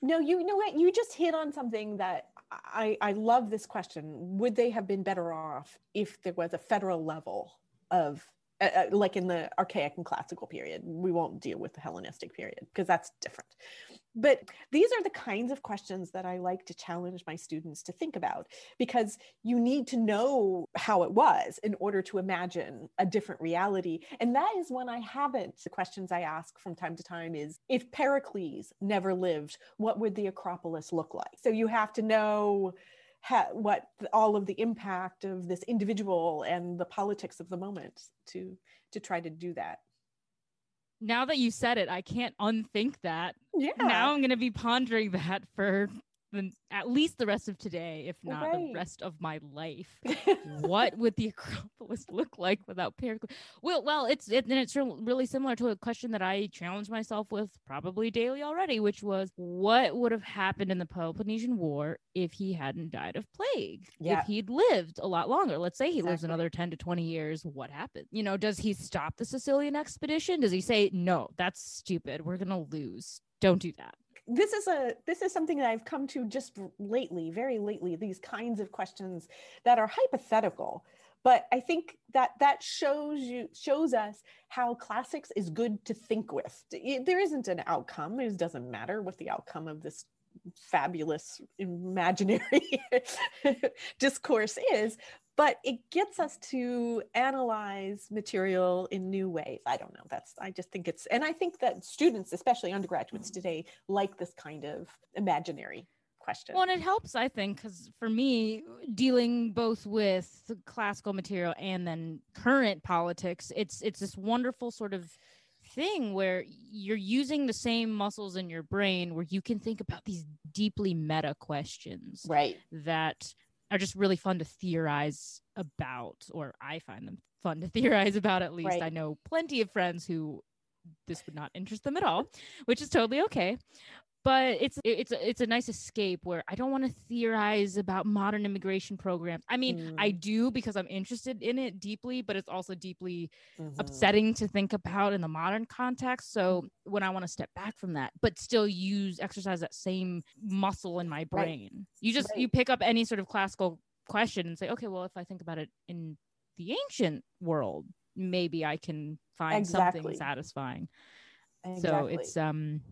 No, you know what? You just hit on something that I, I love this question. Would they have been better off if there was a federal level of, uh, uh, like in the archaic and classical period? We won't deal with the Hellenistic period because that's different. But these are the kinds of questions that I like to challenge my students to think about because you need to know how it was in order to imagine a different reality. And that is when I haven't. The questions I ask from time to time is if Pericles never lived, what would the Acropolis look like? So you have to know ha- what all of the impact of this individual and the politics of the moment to to try to do that. Now that you said it, I can't unthink that. Yeah. Now I'm going to be pondering that for the, at least the rest of today, if not Right. the rest of my life. what would the Acropolis look like without Pericles? Well, well, it's it, and it's real- really similar to a question that I challenged myself with probably daily already, which was what would have happened in the Peloponnesian War if he hadn't died of plague? Yeah. If he'd lived a lot longer, let's say he lives another ten to twenty years, what happened? You know, does he stop the Sicilian expedition? Does he say no? That's stupid. We're gonna lose. Don't do that. This is a this is something that I've come to just lately, very lately. These kinds of questions that are hypothetical, but I think that that shows you shows us how classics is good to think with. There isn't an outcome. It doesn't matter what the outcome of this fabulous imaginary discourse is but it gets us to analyze material in new ways. I don't know that's i just think it's and i think that students especially undergraduates mm. today like this kind of imaginary question. Well, and it helps, I think, because for me, dealing both with classical material and then current politics, it's it's this wonderful sort of thing where you're using the same muscles in your brain where you can think about these deeply meta questions right. that are just really fun to theorize about, or I find them fun to theorize about at least. Right. I know plenty of friends who this would not interest them at all, which is totally okay. But it's it's a, it's a nice escape where I don't want to theorize about modern immigration programs. I mean, I Mm. do because I'm interested in it deeply, but it's also deeply Mhm. upsetting to think about in the modern context. So when I want to step back from that, but still use exercise that same muscle in my brain, you just you pick up any sort of classical question and say, okay, well, if I think about it in the ancient world, maybe I can find Exactly. something satisfying. So it's um,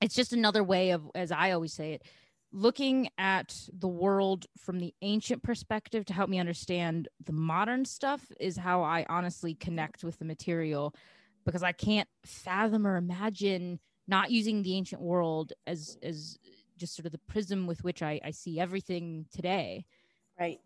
it's just another way of, as I always say it, looking at the world from the ancient perspective to help me understand the modern stuff is how I honestly connect with the material because I can't fathom or imagine not using the ancient world as as just sort of the prism with which I, I see everything today. Right.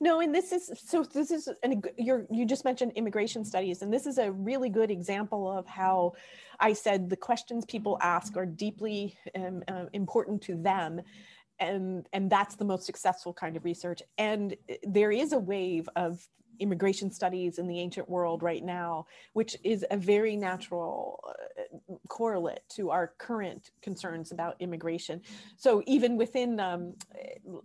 No, and this is so. This is an you're you just mentioned immigration studies, and this is a really good example of how I said the questions people ask are deeply um, uh, important to them, and and that's the most successful kind of research. And there is a wave of immigration studies in the ancient world right now, which is a very natural uh, correlate to our current concerns about immigration. So even within um,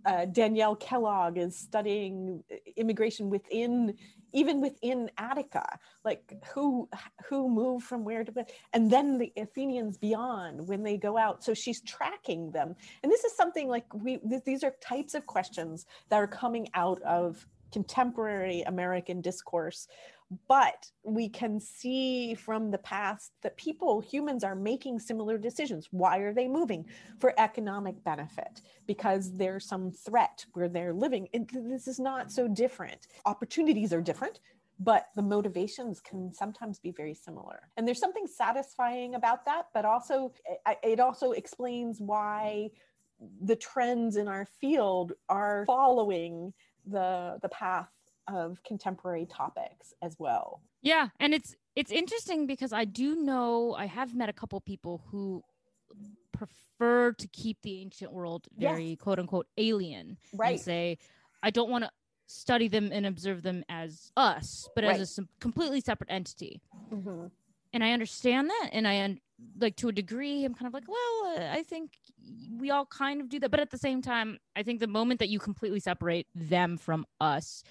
uh, Danielle Kellogg is studying immigration within even within Attica, like who who moved from where to where, and then the Athenians beyond when they go out. So she's tracking them, and this is something like we th- these are types of questions that are coming out of contemporary American discourse but we can see from the past that people humans are making similar decisions. Why are they moving? For economic benefit because there's some threat where they're living. This is not so different. Opportunities are different but the motivations can sometimes be very similar. And there's something satisfying about that but also it also explains why the trends in our field are following the the path of contemporary topics as well. Yeah, and it's it's interesting because I do know I have met a couple people who prefer to keep the ancient world very yes. quote unquote alien right. and say I don't want to study them and observe them as us, but right. as a completely separate entity. Mm-hmm. And I understand that, and I like to a degree. I'm kind of like, well, uh, I think we all kind of do that, but at the same time, I think the moment that you completely separate them from us,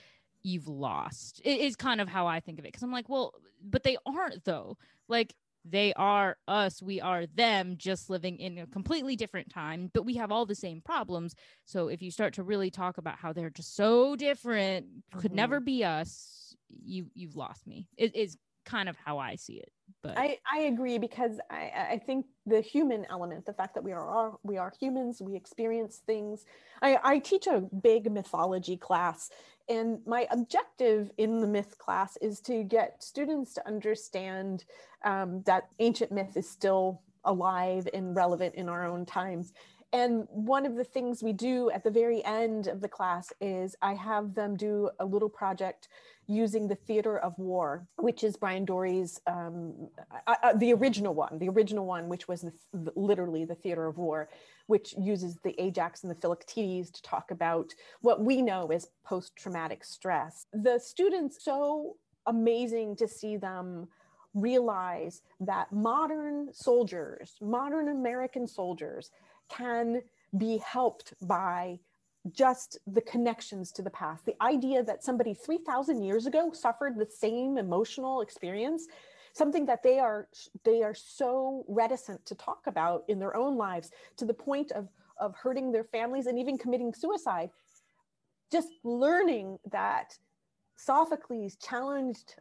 you've lost. It is kind of how I think of it because I'm like, well, but they aren't though. Like they are us, we are them, just living in a completely different time, but we have all the same problems. So if you start to really talk about how they're just so different, could mm-hmm. never be us, you you've lost me. It is kind of how I see it. But I, I agree because I, I think the human element, the fact that we are we are humans, we experience things. I, I teach a big mythology class, and my objective in the myth class is to get students to understand um, that ancient myth is still alive and relevant in our own times. And one of the things we do at the very end of the class is I have them do a little project using the theater of war, which is Bryan Doerries, um, uh, uh, the original one, the original one, which was the, the, literally the theater of war, which uses the Ajax and the Philoctetes to talk about what we know as post traumatic stress. The students, so amazing to see them realize that modern soldiers, modern American soldiers, can be helped by just the connections to the past. The idea that somebody 3,000 years ago suffered the same emotional experience, something that they are they are so reticent to talk about in their own lives to the point of of hurting their families and even committing suicide. Just learning that Sophocles challenged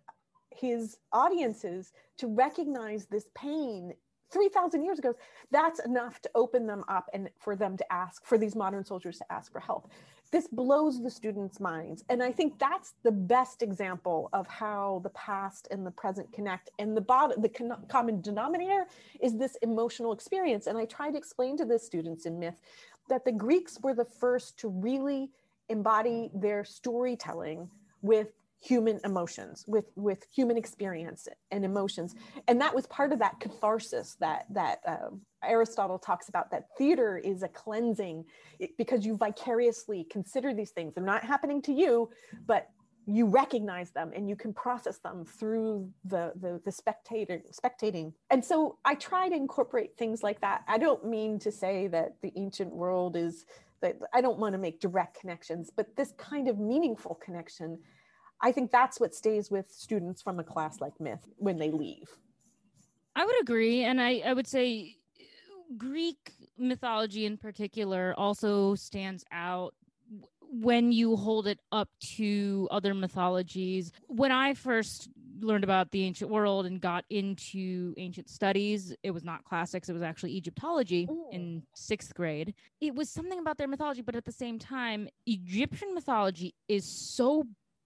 his audiences to recognize this pain 3,000 years ago, that's enough to open them up and for them to ask, for these modern soldiers to ask for help. This blows the students' minds. And I think that's the best example of how the past and the present connect. And the, bottom, the con- common denominator is this emotional experience. And I try to explain to the students in myth that the Greeks were the first to really embody their storytelling with human emotions with with human experience and emotions. And that was part of that catharsis that that uh, aristotle talks about that theater is a cleansing because you vicariously consider these things. They're not happening to you but you recognize them and you can process them through the the, the spectator spectating. And so i try to incorporate things like that. I don't mean to say that the ancient world is that i don't want to make direct connections but this kind of meaningful connection I think that's what stays with students from a class like Myth when they leave. I would agree. And I, I would say Greek mythology in particular also stands out when you hold it up to other mythologies. When I first learned about the ancient world and got into ancient studies, it was not classics, it was actually Egyptology Ooh. in sixth grade. It was something about their mythology, but at the same time, Egyptian mythology is so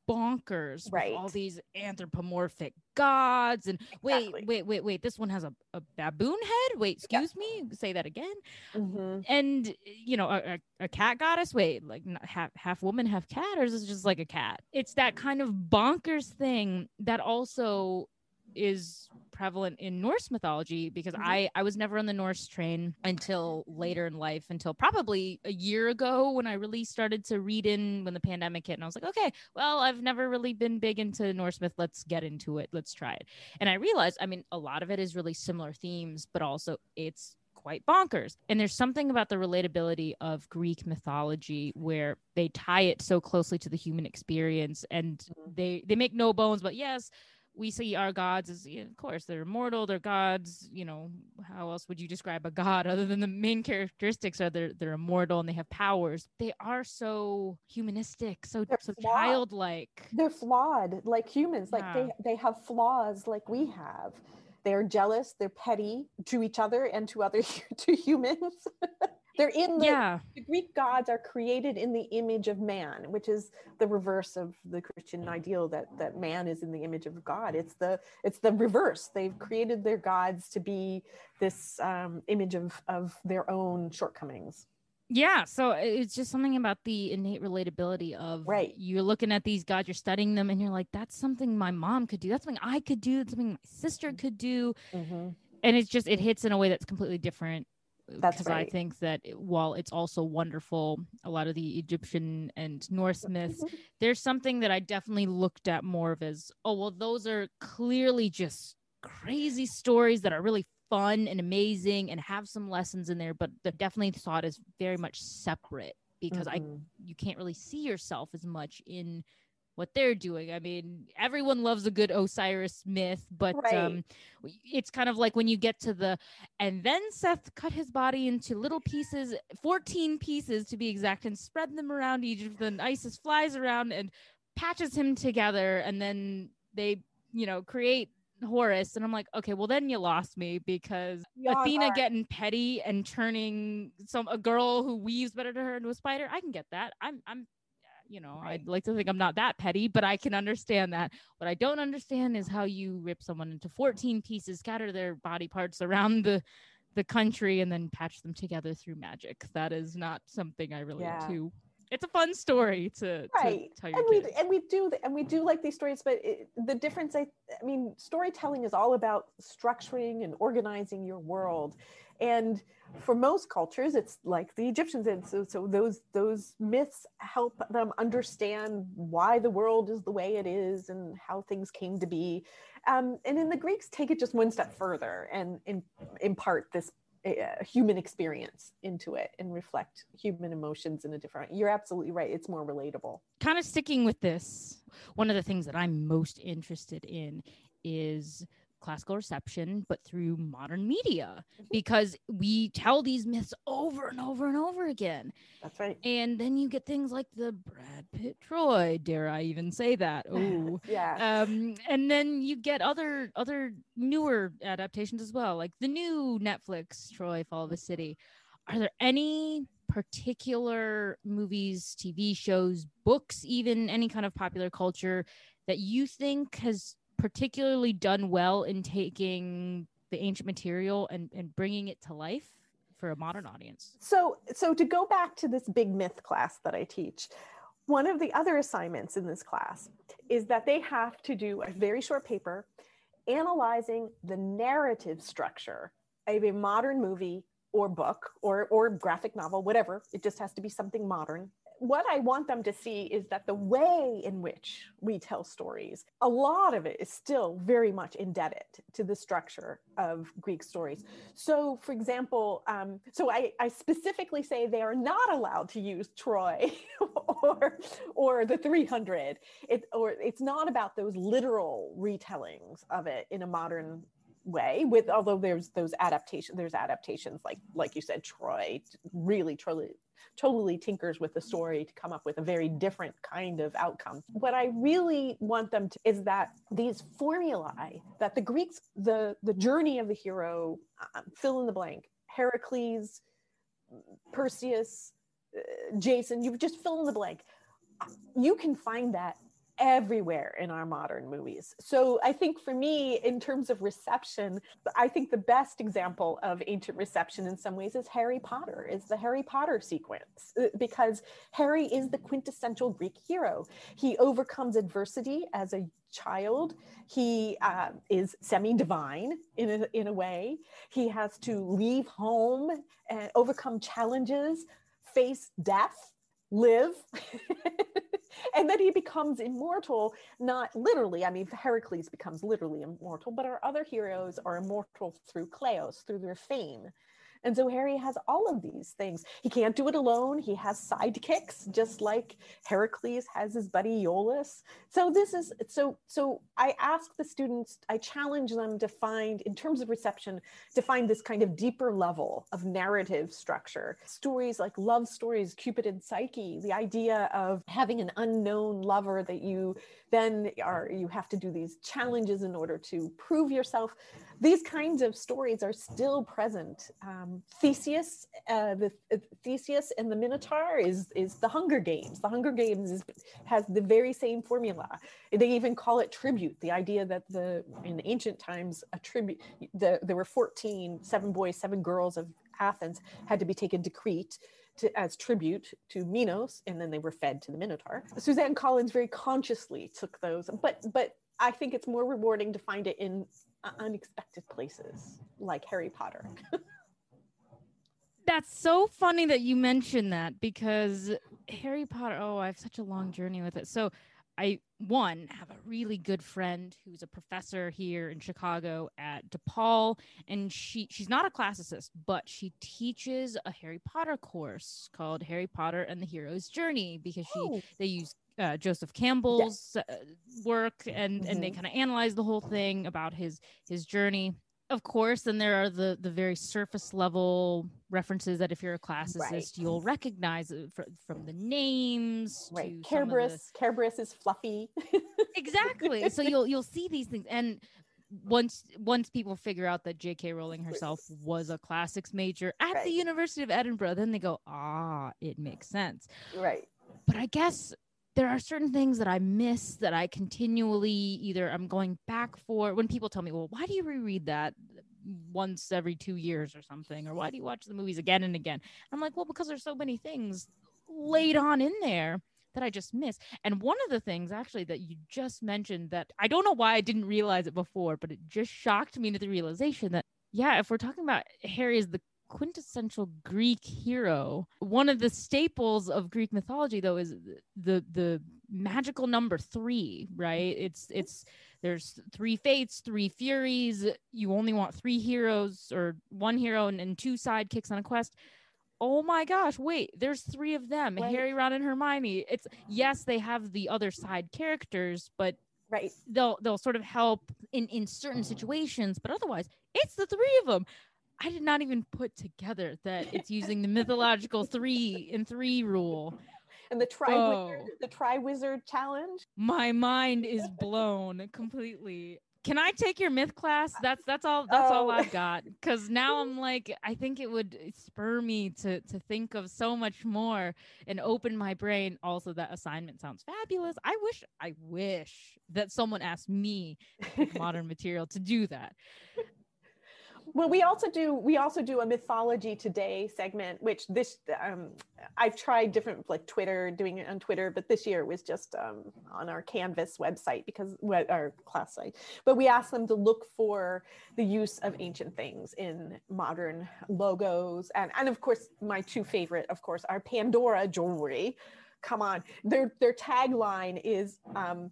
bonkers right all these anthropomorphic gods and exactly. wait wait wait wait this one has a, a baboon head? Wait excuse me? Say that again. Mm-hmm. and you know a, a, cat goddess? Wait like half half woman half cat? Or is this just like a cat? It's that kind of bonkers thing that also is prevalent in Norse mythology because mm-hmm. I I was never on the Norse train until later in life until probably a year ago when I really started to read in when the pandemic hit and I was like okay well I've never really been big into Norse myth let's get into it let's try it and I realized I mean a lot of it is really similar themes but also it's quite bonkers. And there's something about the relatability of Greek mythology where they tie it so closely to the human experience and mm-hmm. they they make no bones but yes, we see our gods as, yeah, of course, they're immortal, they're gods. You know, how else would you describe a god other than the main characteristics are they're they're immortal and they have powers. They are so humanistic, so They're so flawed. childlike. they're flawed like humans like they they have flaws like we have they're jealous they're petty to each other and to other to humans they're in the, Yeah. the greek gods are created in the image of man which is the reverse of the christian ideal that that man is in the image of god it's the it's the reverse they've created their gods to be this um, image of of their own shortcomings Yeah, so it's just something about the innate relatability of Right. You're looking at these gods, you're studying them, and you're like, "That's something my mom could do. That's something I could do. That's something my sister could do." And it's just it hits in a way that's completely different. That's because I think that while it's also wonderful, a lot of the Egyptian and Norse myths, there's something that I definitely looked at more of as, oh well, those are clearly just crazy stories that are really fun and amazing and have some lessons in there, but they're definitely thought as very much separate because I Mhm. you can't really see yourself as much in what they're doing. I mean, everyone loves a good Osiris myth, but um it's kind of like when you get to the and then Seth cut his body into little pieces, 14 pieces to be exact, and spread them around Egypt. Then Isis flies around and patches him together, and then they, you know, create Horus. And I'm like, okay, well then you lost me because Athena right. getting petty and turning some a girl who weaves better to her into a spider. I can get that. I'm I'm you know, I'd like to think I'm not that petty, but I can understand that. What I don't understand is how you rip someone into 14 pieces, scatter their body parts around the the country, and then patch them together through magic. That is not something I relate Yeah. to. It's a fun story to, right to tell your and we kids. and we do and we do like these stories but it, the difference I, I mean storytelling is all about structuring and organizing your world and for most cultures it's like the egyptians and so, so those those myths help them understand why the world is the way it is and how things came to be. Um, and then the greeks take it just one step further and impart this uh, human experience into it and reflect human emotions in a different you're absolutely right it's more relatable. Kind of sticking with this, one of the things that I'm most interested in is classical reception, but through modern media, because we tell these myths over and over and over again. that's right And then you get things like the Brad Pitt Troy, dare I even say that? Oh. yeah um and then you get other other newer adaptations as well like the new netflix troy fall of a city are there any particular movies tv shows books even any kind of popular culture that you think has particularly done well in taking the ancient material and, and bringing it to life for a modern audience so so to go back to this big myth class that i teach one of the other assignments in this class is that they have to do a very short paper analyzing the narrative structure of a modern movie or book or, or graphic novel, whatever. It just has to be something modern. What I want them to see is that the way in which we tell stories, a lot of it is still very much indebted to the structure of Greek stories. So, for example, um, so I, I specifically say they are not allowed to use Troy or or the 300. It or it's not about those literal retellings of it in a modern way with although there's those adaptations there's adaptations like like you said troy really totally totally tinkers with the story to come up with a very different kind of outcome. What i really want them to is that these formulae that the greeks the the journey of the hero um, fill in the blank heracles perseus uh, jason you just fill in the blank. You can find that everywhere in our modern movies. So I think for me, in terms of reception, I think the best example of ancient reception in some ways is Harry Potter, is the Harry Potter sequence, uh, because Harry is the quintessential Greek hero. He overcomes adversity as a child. He uh, is semi-divine in a, in a way. He has to leave home and overcome challenges, face death, live. and then he becomes immortal, not literally. I mean, Heracles becomes literally immortal, but our other heroes are immortal through Kleos, through their fame. And so Harry has all of these things. He can't do it alone. He has sidekicks, just like Heracles has his buddy Iolaus. So this is so so I ask the students, I challenge them to find, in terms of reception, to find this kind of deeper level of narrative structure. Stories like love stories, Cupid and Psyche, the idea of having an unknown lover that you then are you have to do these challenges in order to prove yourself these kinds of stories are still present. Um, Theseus, uh, the uh, Theseus and the Minotaur is is the Hunger Games. The Hunger Games is, has the very same formula. They even call it tribute. The idea that the in ancient times a tribute, the, there were 14, seven boys, seven girls of Athens had to be taken to Crete. To, as tribute to Minos, and then they were fed to the Minotaur. Suzanne Collins very consciously took those, but but I think it's more rewarding to find it in Uh, unexpected places like Harry Potter. That's so funny that you mentioned that because Harry Potter, oh, I have such a long journey with it. So I one have a really good friend who's a professor here in Chicago at DePaul and she she's not a classicist but she teaches a Harry Potter course called Harry Potter and the Hero's Journey because she oh. they use uh, Joseph Campbell's uh, work and mm-hmm. and they mm-hmm. kind of analyze the whole thing about his his journey of course then there are the the very surface level references that if you're a classicist right. you'll recognize fr- from the names right Kerberos the... Kerberos is fluffy exactly so you'll you'll see these things and once once people figure out that J.K. Rowling herself was a classics major at right. the University of Edinburgh, then they go, ah, it makes sense. Right. But I guess there are certain things that I miss that I continually either I'm going back for when people tell me, well, why do you reread that once every two years or something? Or why do you watch the movies again and again? I'm like, well, because there's so many things laid on in there that I just miss. And one of the things actually that you just mentioned that I don't know why I didn't realize it before, but it just shocked me into the realization that yeah, if we're talking about Harry as the quintessential Greek hero. One of the staples of Greek mythology, though, is the the magical number three. Right? It's mm-hmm. it's there's three fates, three furies. You only want three heroes or one hero and, and two sidekicks on a quest. Oh my gosh! Wait, there's three of them: right. Harry, Ron, and Hermione. It's yes, they have the other side characters, but right they'll they'll sort of help in in certain uh-huh. situations but otherwise it's the three of them I did not even put together that it's using the mythological three and three rule. And the tri wizard, the tri wizard challenge. My mind is blown completely. Can I take your myth class? Uh, that's that's all that's oh. all I've got. Cause now I'm like, I think it would spur me to to think of so much more and open my brain. Also, that assignment sounds fabulous. I wish I wish that someone asked me modern material to do that well we also do we also do a mythology today segment which this um, i've tried different like twitter doing it on twitter but this year it was just um, on our canvas website because our class site. But we asked them to look for the use of ancient things in modern logos. And and of course my two favorite of course are pandora jewelry. Come on. Their their tagline is um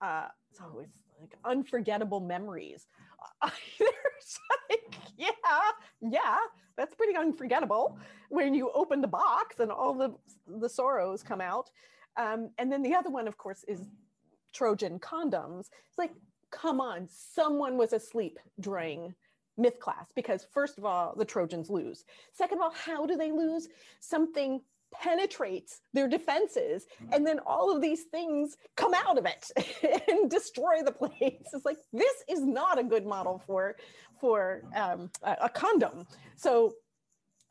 uh so it's like unforgettable memories like, yeah, yeah, that's pretty unforgettable when you open the box and all the the sorrows come out. Um, and then the other one, of course, is Trojan condoms. It's like, come on, someone was asleep during myth class because first of all, the Trojans lose. Second of all, how do they lose? Something penetrates their defenses and then all of these things come out of it and destroy the place. It's like this is not a good model for for um, a, a condom. So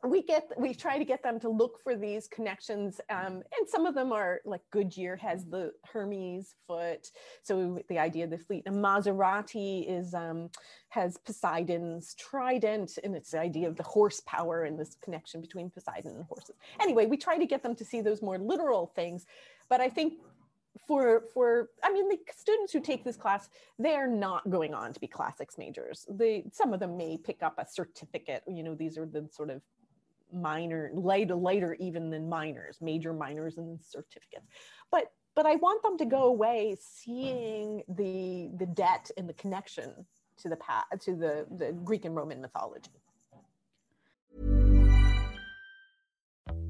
we get we try to get them to look for these connections um, and some of them are like goodyear has the hermes foot. So the idea of the fleet. And maserati is um, has poseidon's trident and it's the idea of the horsepower and this connection between poseidon and horses. Anyway we try to get them to see those more literal things but i think for for i mean the students who take this class they're not going on to be classics majors. They some of them may pick up a certificate. You know these are the sort of minor later later even than minors major minors and certificates. But but i want them to go away seeing the the debt and the connection to the past to the the greek and roman mythology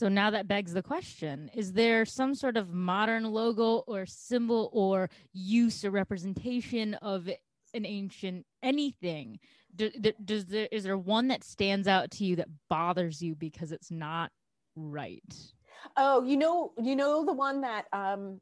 So now that begs the question Is there some sort of modern logo or symbol or use or representation of an ancient anything? Do, do- does there, is there one that stands out to you that bothers you because it's not right? Oh, you know, you know the one that um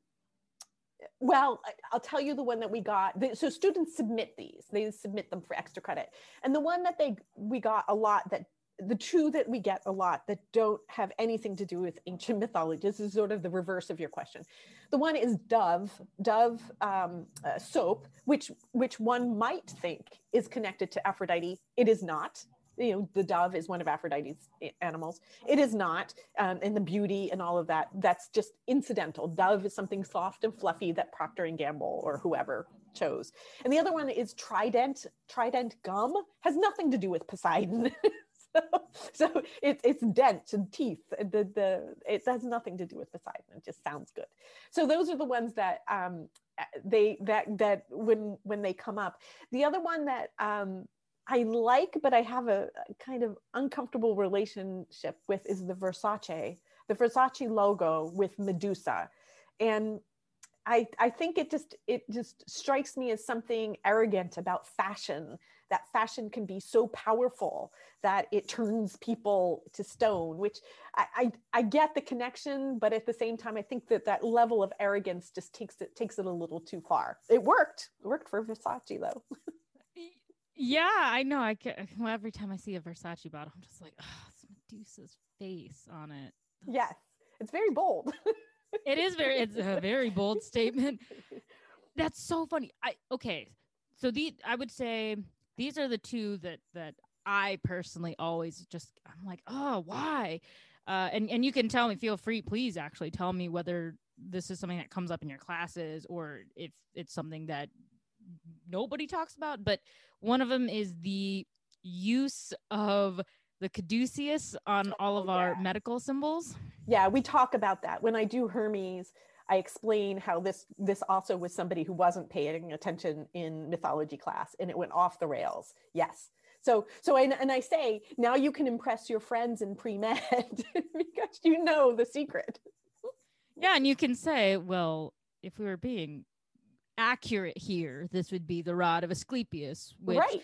well, I'll tell you the one that we got. So students submit these; they submit them for extra credit. And the one that they we got a lot that the two that we get a lot that don't have anything to do with ancient mythology. This is sort of the reverse of your question. The one is Dove, Dove um, uh, soap, which which one might think is connected to Aphrodite. It is not you know the dove is one of aphrodite's animals it is not um, and the beauty and all of that that's just incidental dove is something soft and fluffy that procter and gamble or whoever chose and the other one is trident trident gum has nothing to do with poseidon so, it, it's dent and teeth the, the it has nothing to do with poseidon it just sounds good so those are the ones that um they that that when when they come up the other one that um I like, but I have a kind of uncomfortable relationship with is the Versace, the Versace logo with Medusa. And I, I think it just it just strikes me as something arrogant about fashion that fashion can be so powerful that it turns people to stone which I, I i get the connection but at the same time i think that that level of arrogance just takes it takes it a little too far it worked it worked for versace though Yeah, I know. I can, well, every time I see a Versace bottle, I'm just like, oh, it's Medusa's face on it. yes it's very bold It is very, it's a very bold statement. That's so funny. I okay. So the I would say these are the two that that I personally always just I'm like, oh, why? Uh, and and you can tell me. Feel free, please. Actually, tell me whether this is something that comes up in your classes or if it's something that nobody talks about. But one of them is the use of the caduceus on all of our medical symbols. yeah we talk about that when i do hermes i explain how this this also was somebody who wasn't paying attention in mythology class and it went off the rails yes so so and, and i say now you can impress your friends in pre-med because you know the secret Yeah, and you can say, well, if we were being accurate here, this would be the rod of Asclepius, which right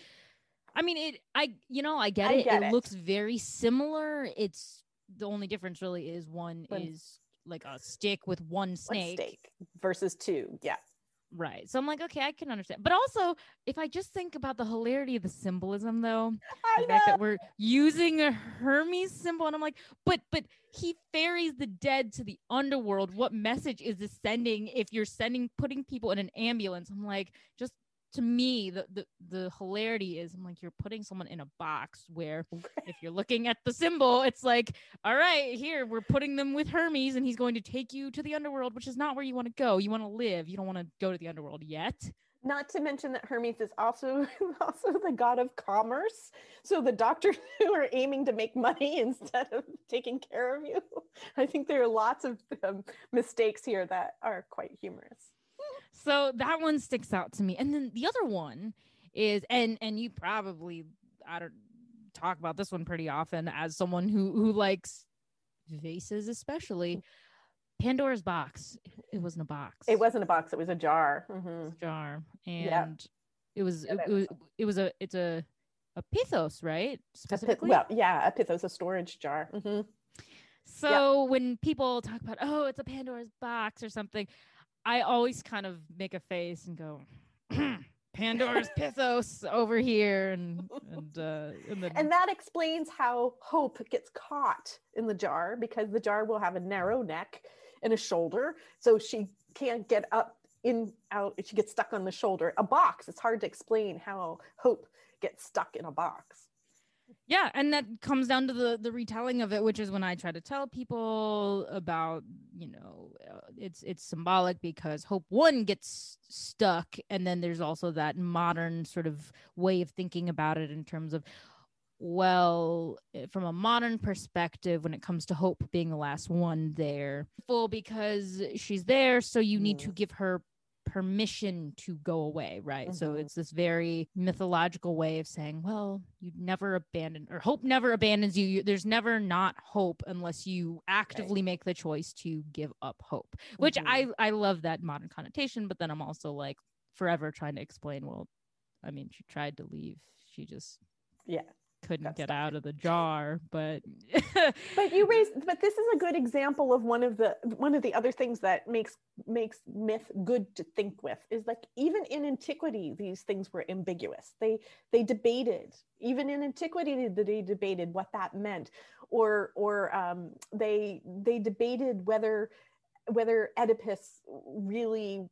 I mean it I you know, I get I it. get it it. looks very similar. It's the only difference really is one One- is like a stick with one one snake. versus two yeah Right. So I'm like, okay, I can understand. But also, if I just think about the hilarity of the symbolism though, I the fact that we're using a Hermes symbol, and I'm like, but but he ferries the dead to the underworld. What message is this sending if you're sending putting people in an ambulance? I'm like, just to me the, the the hilarity is i'm like you're putting someone in a box where if you're looking at the symbol it's like all right here we're putting them with hermes and he's going to take you to the underworld which is not where you want to go you want to live you don't want to go to the underworld yet not to mention that Hermes is also also the god of commerce. So the doctors who are aiming to make money instead of taking care of you. I think there are lots of um, mistakes here that are quite humorous. So that one sticks out to me. And then the other one is and and you probably I don't talk about this one pretty often as someone who who likes vases especially Pandora's box. It wasn't a box. It wasn't a box. It was a jar. Mm-hmm. Was a jar, and it was it, it, was it was a it's a a pithos, right? Specifically, well, yeah, a pithos, a storage jar. Mm-hmm. So when people talk about oh, it's a Pandora's box or something, I always kind of make a face and go. Pandora's Pithos over here, and and uh, and, then... and that explains how Hope gets caught in the jar because the jar will have a narrow neck and a shoulder, so she can't get up in out. She gets stuck on the shoulder. A box. It's hard to explain how Hope gets stuck in a box yeah and that comes down to the the retelling of it which is when i try to tell people about you know uh, it's it's symbolic because hope one gets stuck and then there's also that modern sort of way of thinking about it in terms of well eh, from a modern perspective when it comes to hope being the last one there full because she's there so you need to mm. give her permission to go away, right? Mm-hmm. So it's this very mythological way of saying, well, you never abandon or hope never abandons you. There's never not hope unless you actively right. make the choice to give up hope, which mm-hmm. I I love that modern connotation, but then I'm also like forever trying to explain, well, I mean, she tried to leave. She just yeah couldn't get out of the jar but but you raised but this is a good example of one of the one of the other things that makes makes myth good to think with is like even in antiquity these things were ambiguous. They they debated even in antiquity they debated what that meant or or um, they they debated whether whether oedipus really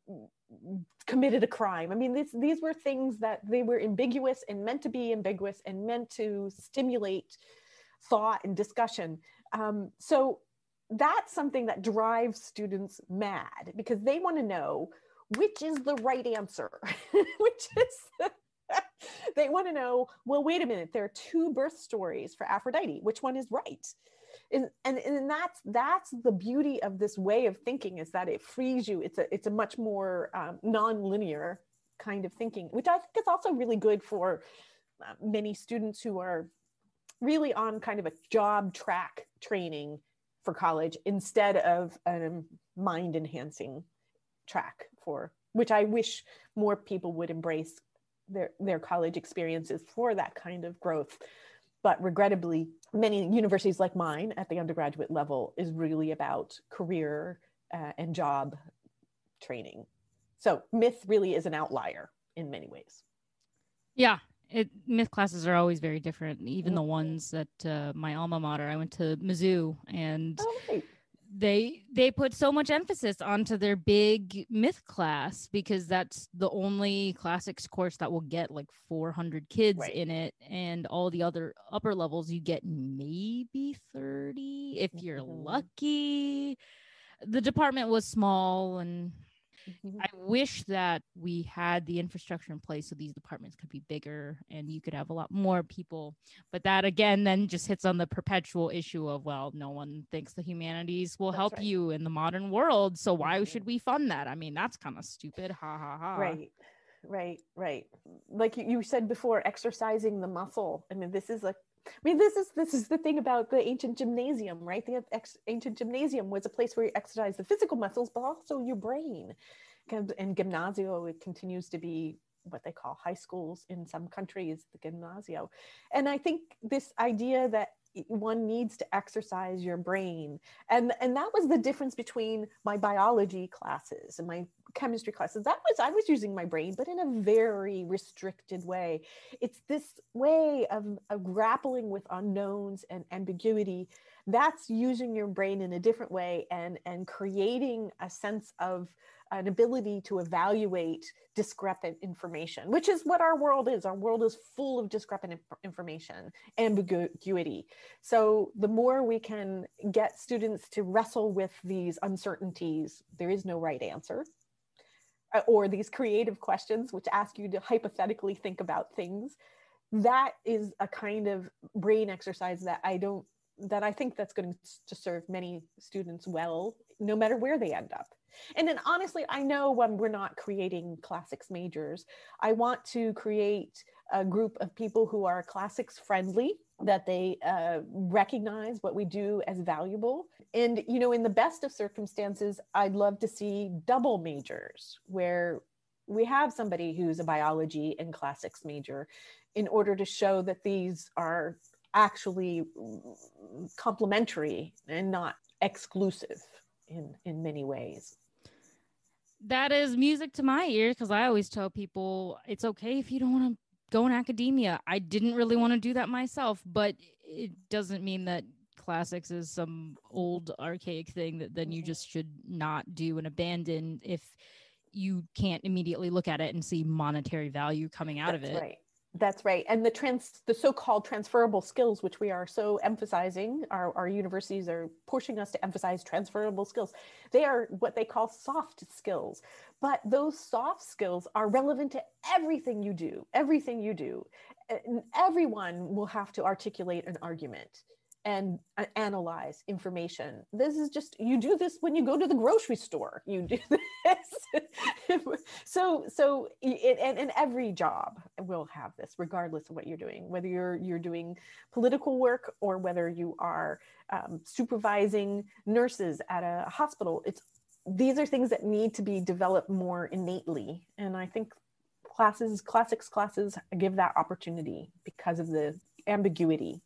committed a crime. I mean, this, these were things that they were ambiguous and meant to be ambiguous and meant to stimulate thought and discussion. Um, so that's something that drives students mad because they want to know which is the right answer, which is. they want to know well wait a minute there are two birth stories for aphrodite which one is right and, and and that's that's the beauty of this way of thinking is that it frees you. It's a it's a much more um, non-linear kind of thinking which i think is also really good for uh, many students who are really on kind of a job track training for college instead of a mind enhancing track for which i wish more people would embrace their their college experiences for that kind of growth but regrettably many universities like mine at the undergraduate level is really about career uh, and job training. So myth really is an outlier in many ways. Yeah it, myth classes are always very different even mm-hmm. the ones that uh, my alma mater i went to mizzou and oh, right they they put so much emphasis onto their big myth class because that's the only classics course that will get like 400 kids right. in it and all the other upper levels you get maybe 30 if you're mm-hmm. lucky the department was small and Mm-hmm. I wish that we had the infrastructure in place so these departments could be bigger and you could have a lot more people. But that again then just hits on the perpetual issue of well, no one thinks the humanities will that's help right. you in the modern world. So why mm-hmm. should we fund that? I mean, that's kind of stupid. Ha ha ha. Right. Right, right. Like you said before, exercising the muscle. I mean, this is like I mean, this is this is the thing about the ancient gymnasium, right? The ex- ancient gymnasium was a place where you exercise the physical muscles, but also your brain. And gymnasio, it continues to be what they call high schools in some countries, the gymnasio. And I think this idea that one needs to exercise your brain. And and that was the difference between my biology classes and my chemistry classes. That was i was using my brain but in a very restricted way. It's this way of, of grappling with unknowns and ambiguity that's using your brain in a different way and and creating a sense of an ability to evaluate discrepant information, which is what our world is. Our world is full of discrepant inf- information, ambiguity. So, the more we can get students to wrestle with these uncertainties, there is no right answer, uh, or these creative questions, which ask you to hypothetically think about things, that is a kind of brain exercise that I don't that I think that's going to serve many students well, no matter where they end up. And then honestly, I know when we're not creating classics majors, I want to create a group of people who are classics friendly, that they uh, recognize what we do as valuable. And, you know, in the best of circumstances, I'd love to see double majors where we have somebody who's a biology and classics major in order to show that these are actually complementary and not exclusive in in many ways that is music to my ears because I always tell people it's okay if you don't want to go in academia. I didn't really want to do that myself, but it doesn't mean that classics is some old archaic thing that then you mm-hmm. just should not do and abandon if you can't immediately look at it and see monetary value coming out That's of it. Right. That's right. And the trans the so-called transferable skills, which we are so emphasizing, our, our universities are pushing us to emphasize transferable skills. They are what they call soft skills. But those soft skills are relevant to everything you do, everything you do. And everyone will have to articulate an argument and uh, analyze information. This is just you do this when you go to the grocery store. You do this. so so it, and, and every job will have this, regardless of what you're doing, whether you're you're doing political work or whether you are um, supervising nurses at a hospital. It's these are things that need to be developed more innately, and I think classes classics classes give that opportunity because of the ambiguity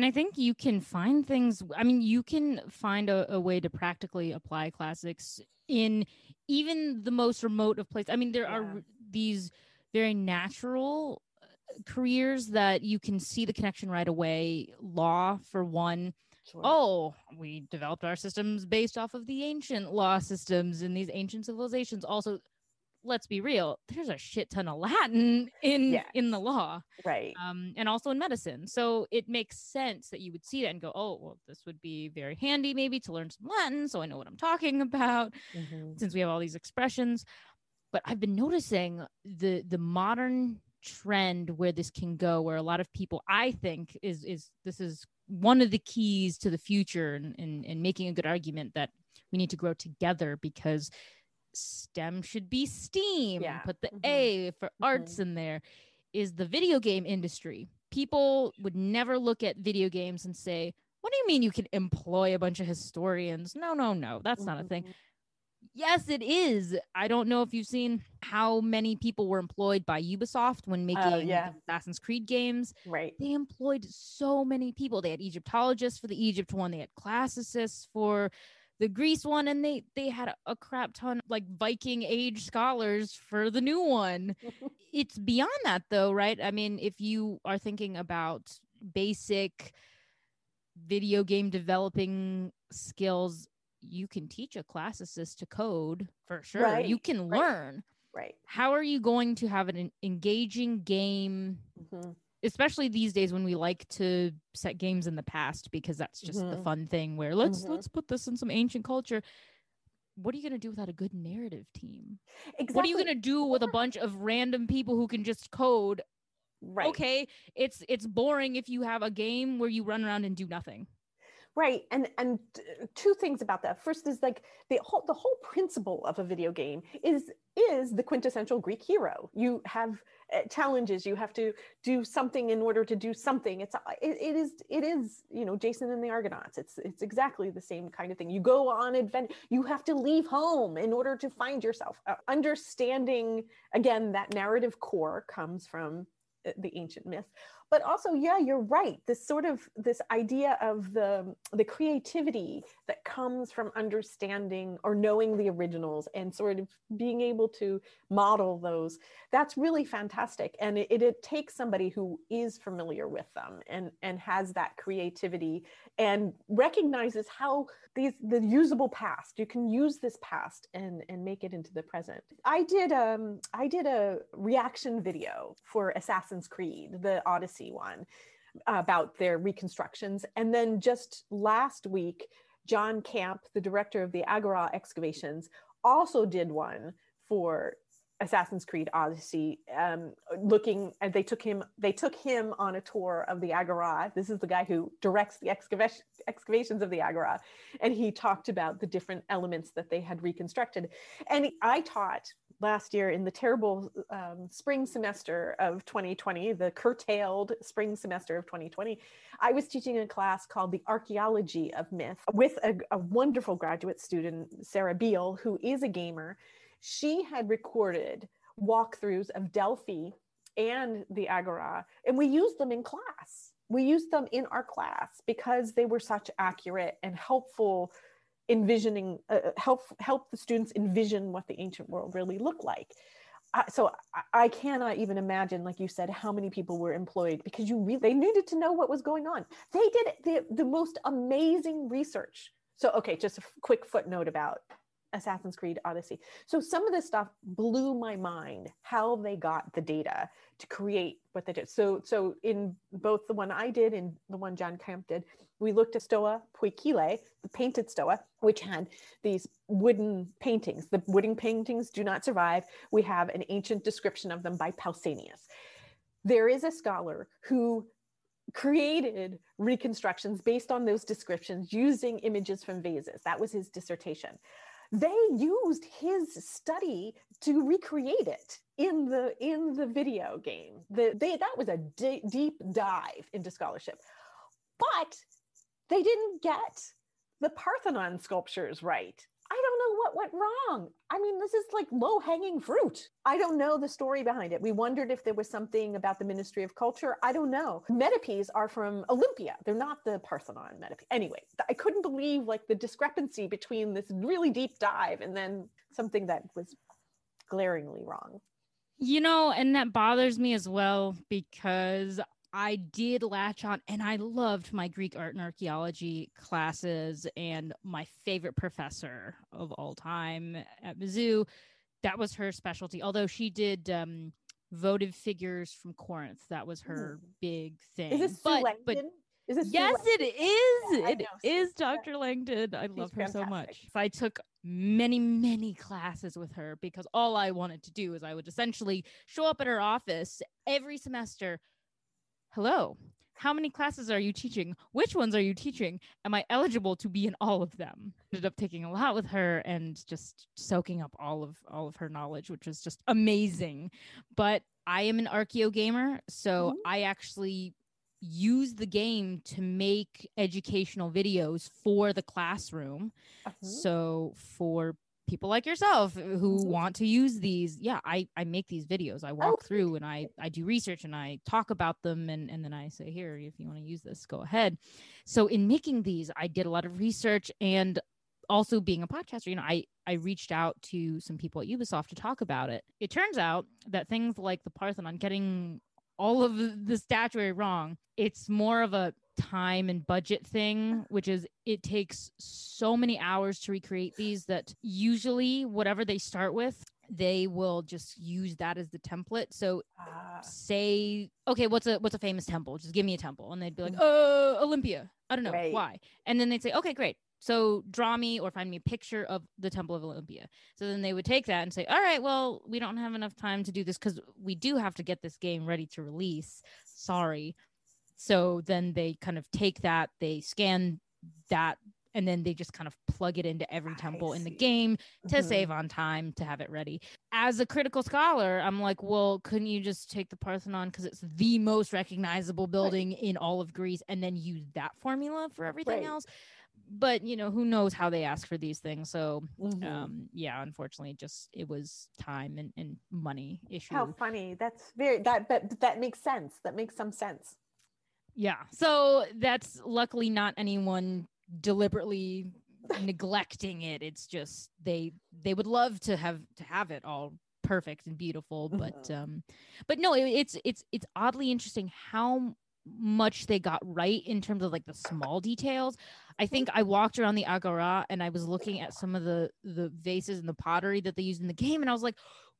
and I think you can find things. I mean, you can find a, a, way to practically apply classics in even the most remote of places. I mean, there yeah. are these very natural uh, careers that you can see the connection right away. Law, for one. Sure. Oh, we developed our systems based off of the ancient law systems in these ancient civilizations. Also, let's be real there's a shit ton of latin in yeah. in the law right um and also in medicine so it makes sense that you would see that and go oh well this would be very handy maybe to learn some latin so i know what i'm talking about mm-hmm. since we have all these expressions but i've been noticing the the modern trend where this can go where a lot of people i think is is this is one of the keys to the future and and, in, in making a good argument that we need to grow together because STEM should be STEAM. Yeah. Put the mm-hmm. A for mm-hmm. arts in there. Is the video game industry. People would never look at video games and say, What do you mean you can employ a bunch of historians? No, no, no, that's mm-hmm. not a thing. Mm-hmm. Yes, it is. I don't know if you've seen how many people were employed by Ubisoft when making uh, yeah. Assassin's Creed games. Right. They employed so many people. They had Egyptologists for the Egypt one, they had classicists for the Greece one, and they they had a crap ton like Viking age scholars for the new one. it's beyond that though, right? I mean, if you are thinking about basic video game developing skills, you can teach a classicist to code for sure. Right. You can learn. Right. How are you going to have an engaging game? Mm-hmm especially these days when we like to set games in the past because that's just mm-hmm. the fun thing where let's mm-hmm. let's put this in some ancient culture what are you going to do without a good narrative team exactly. what are you going to do with a bunch of random people who can just code right okay it's it's boring if you have a game where you run around and do nothing right and and two things about that. First is like the whole the whole principle of a video game is is the quintessential greek hero. You have uh, challenges. You have to do something in order to do something. It's it, it is it is you know jason and the argonauts. It's it's exactly the same kind of thing. You go on adventure you have to leave home in order to find yourself. Uh, understanding again that narrative core comes from uh, the ancient myth but also yeah you're right. This sort of this idea of the the creativity that comes from understanding or knowing the originals and sort of being able to model those that's really fantastic. And it, it, takes somebody who is familiar with them and and has that creativity and recognizes how these the usable past you can use this past and and make it into the present. I did um i did a reaction video for assassin's creed the odyssey one about their reconstructions and then just last week john camp the director of the agora excavations also did one for Assassin's Creed Odyssey, um, looking and they took him they took him on a tour of the Agora. This is the guy who directs the excavation, excavations of the Agora, and he talked about the different elements that they had reconstructed. And I taught last year in the terrible um, spring semester of 2020, the curtailed spring semester of 2020. I was teaching a class called the Archaeology of Myth with a, a wonderful graduate student, Sarah Beal, who is a gamer she had recorded walkthroughs of Delphi and the Agora, and we used them in class. We used them in our class because they were such accurate and helpful envisioning, uh, uh help help the students envision what the ancient world really looked like. Uh, so I, I, cannot even imagine, like you said, how many people were employed because you they needed to know what was going on. They did the, the most amazing research. So okay, just a quick footnote about Assassin's Creed Odyssey. So some of this stuff blew my mind how they got the data to create what they did. So so in both the one I did and the one John Camp did, we looked at Stoa Poikile, the painted Stoa, which had these wooden paintings. The wooden paintings do not survive. We have an ancient description of them by Pausanias. There is a scholar who created reconstructions based on those descriptions using images from vases. That was his dissertation they used his study to recreate it in the in the video game. The, they, that was a d- deep dive into scholarship. But they didn't get the parthenon sculptures right I don't know what went wrong. I mean, this is like low hanging fruit. I don't know the story behind it. We wondered if there was something about the Ministry of Culture. I don't know. Metopes are from Olympia. They're not the Parthenon Metopes. Anyway, I couldn't believe like the discrepancy between this really deep dive and then something that was glaringly wrong. You know, and that bothers me as well because I did latch on and I loved my Greek art and archaeology classes and my favorite professor of all time at Mizzou. That was her specialty. Although she did um, votive figures from Corinth. That was her Ooh. big thing. Is this but, but is this yes, it is. Yeah, it is Dr. Langdon. I She's love her fantastic. so much. I took many, many classes with her because all I wanted to do is I would essentially show up at her office every semester hello, how many classes are you teaching? Which ones are you teaching? Am I eligible to be in all of them? Ended up taking a lot with her and just soaking up all of all of her knowledge, which was just amazing. But I am an archeo gamer, so mm-hmm. I actually use the game to make educational videos for the classroom. Uh-huh. So for people like yourself who mm-hmm. want to use these yeah i i make these videos i walk oh. through and i i do research and i talk about them and and then i say here if you want to use this go ahead so in making these i did a lot of research and also being a podcaster you know i i reached out to some people at ubisoft to talk about it it turns out that things like the parthenon getting all of the statuary wrong it's more of a time and budget thing, which is it takes so many hours to recreate these that usually whatever they start with, they will just use that as the template. So uh, say, okay, what's a what's a famous temple? Just give me a temple. And they'd be like, oh, Olympia. I don't know right. why. And then they'd say, okay, great. So draw me or find me a picture of the Temple of Olympia. So then they would take that and say, all right, well, we don't have enough time to do this because we do have to get this game ready to release. Sorry. So then they kind of take that, they scan that and then they just kind of plug it into every temple in the game to Mhm. save on time to have it ready. As a critical scholar, I'm like, well, couldn't you just take the Parthenon because it's the most recognizable building in all of Greece and then use that formula for everything Right. else? But you know, who knows how they ask for these things. So Mhm. um yeah, unfortunately just it was time and, and money issue. How funny. That's very that but that makes sense. That makes some sense. Yeah. So that's luckily not anyone deliberately neglecting it. It's just they they would love to have to have it all perfect and beautiful, but Mhm. um but no, it, it's it's it's oddly interesting how much they got right in terms of like the small details. I think I walked around the agora and I was looking at some of the the vases and the pottery that they used in the game and I was like,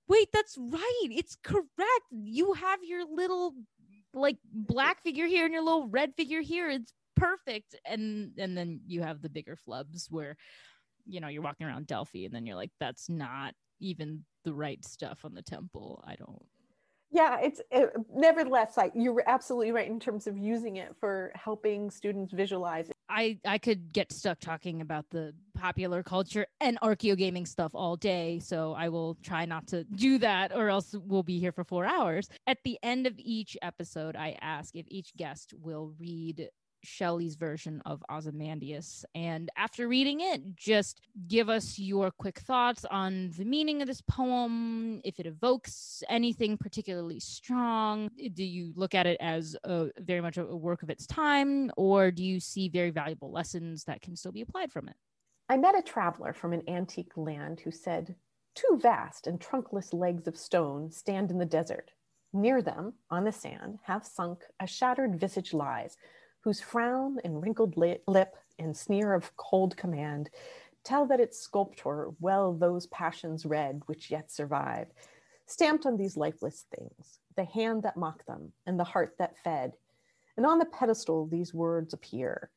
"Wait, that's right. It's correct. You have your little like black figure here and your little red figure here. It's perfect." And and then you have the bigger flubs where you know, you're walking around Delphi and then you're like, "That's not even the right stuff on the temple. I don't Yeah, it's it, nevertheless like you're absolutely right in terms of using it for helping students visualize. I I could get stuck talking about the popular culture and archeo gaming stuff all day, so I will try not to do that, or else we'll be here for four hours. At the end of each episode, I ask if each guest will read Shelley's version of Ozymandias, and after reading it, just give us your quick thoughts on the meaning of this poem, if it evokes anything particularly strong. Do you look at it as a, very much a, a work of its time, or do you see very valuable lessons that can still be applied from it? I met a traveler from an antique land who said, Two vast and trunkless legs of stone stand in the desert. Near them, on the sand, half sunk, a shattered visage lies, whose frown and wrinkled lip and sneer of cold command tell that its sculptor well those passions read which yet survive. Stamped on these lifeless things, the hand that mocked them and the heart that fed. And on the pedestal, these words appear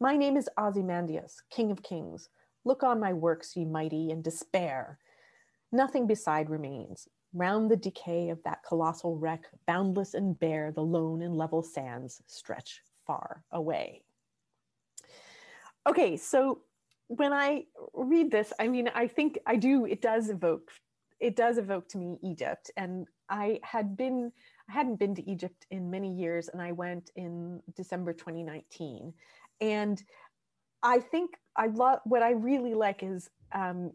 My name is Ozymandias, King of Kings. Look on my works, ye mighty, and despair. Nothing beside remains. Round the decay of that colossal wreck, boundless and bare, the lone and level sands stretch far away. Okay, so when I read this, I mean, I think I do, it does evoke, it does evoke to me Egypt. And I had been, I hadn't been to Egypt in many years, and I went in December 2019. And I think I love what I really like is um,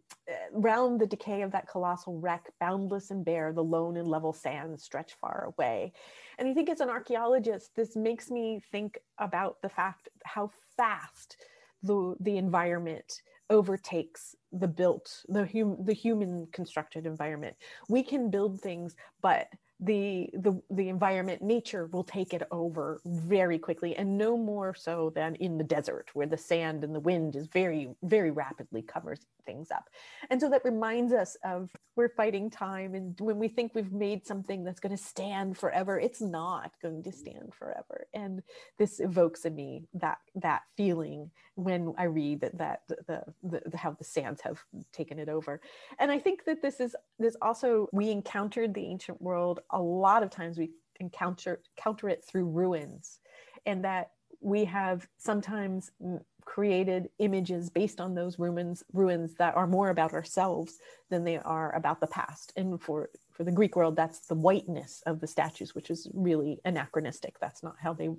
round the decay of that colossal wreck, boundless and bare, the lone and level sands stretch far away. And I think as an archaeologist, this makes me think about the fact how fast the, the environment overtakes the built, the, hum, the human constructed environment. We can build things, but the, the the environment nature will take it over very quickly and no more so than in the desert where the sand and the wind is very very rapidly covers things up. And so that reminds us of we're fighting time and when we think we've made something that's going to stand forever it's not going to stand forever. And this evokes in me that that feeling when i read that that the, the, the how the sands have taken it over. And i think that this is this also we encountered the ancient world. A lot of times we encounter counter it through ruins and that we have sometimes created images based on those ruins ruins that are more about ourselves than they are about the past. And for for the greek world that's the whiteness of the statues which is really anachronistic. That's not how they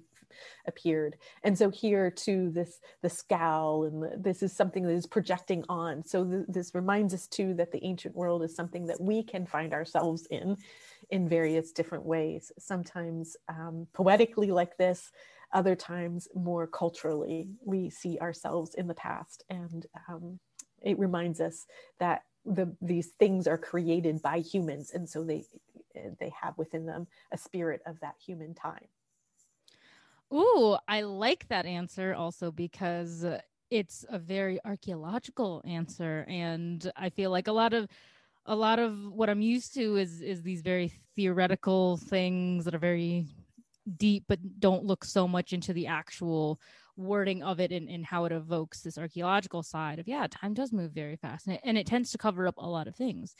appeared. And so here too this the scowl and the, this is something that is projecting on. So th- this reminds us too that the ancient world is something that we can find ourselves in in various different ways. Sometimes um, poetically like this other times more culturally we see ourselves in the past. And um, it reminds us that the these things are created by humans. And so they they have within them a spirit of that human time. Ooh, I like that answer also because it's a very archaeological answer. And I feel like a lot of a lot of what I'm used to is is these very theoretical things that are very deep but don't look so much into the actual wording of it and, and how it evokes this archaeological side of yeah time does move very fast and it, and it tends to cover up a lot of things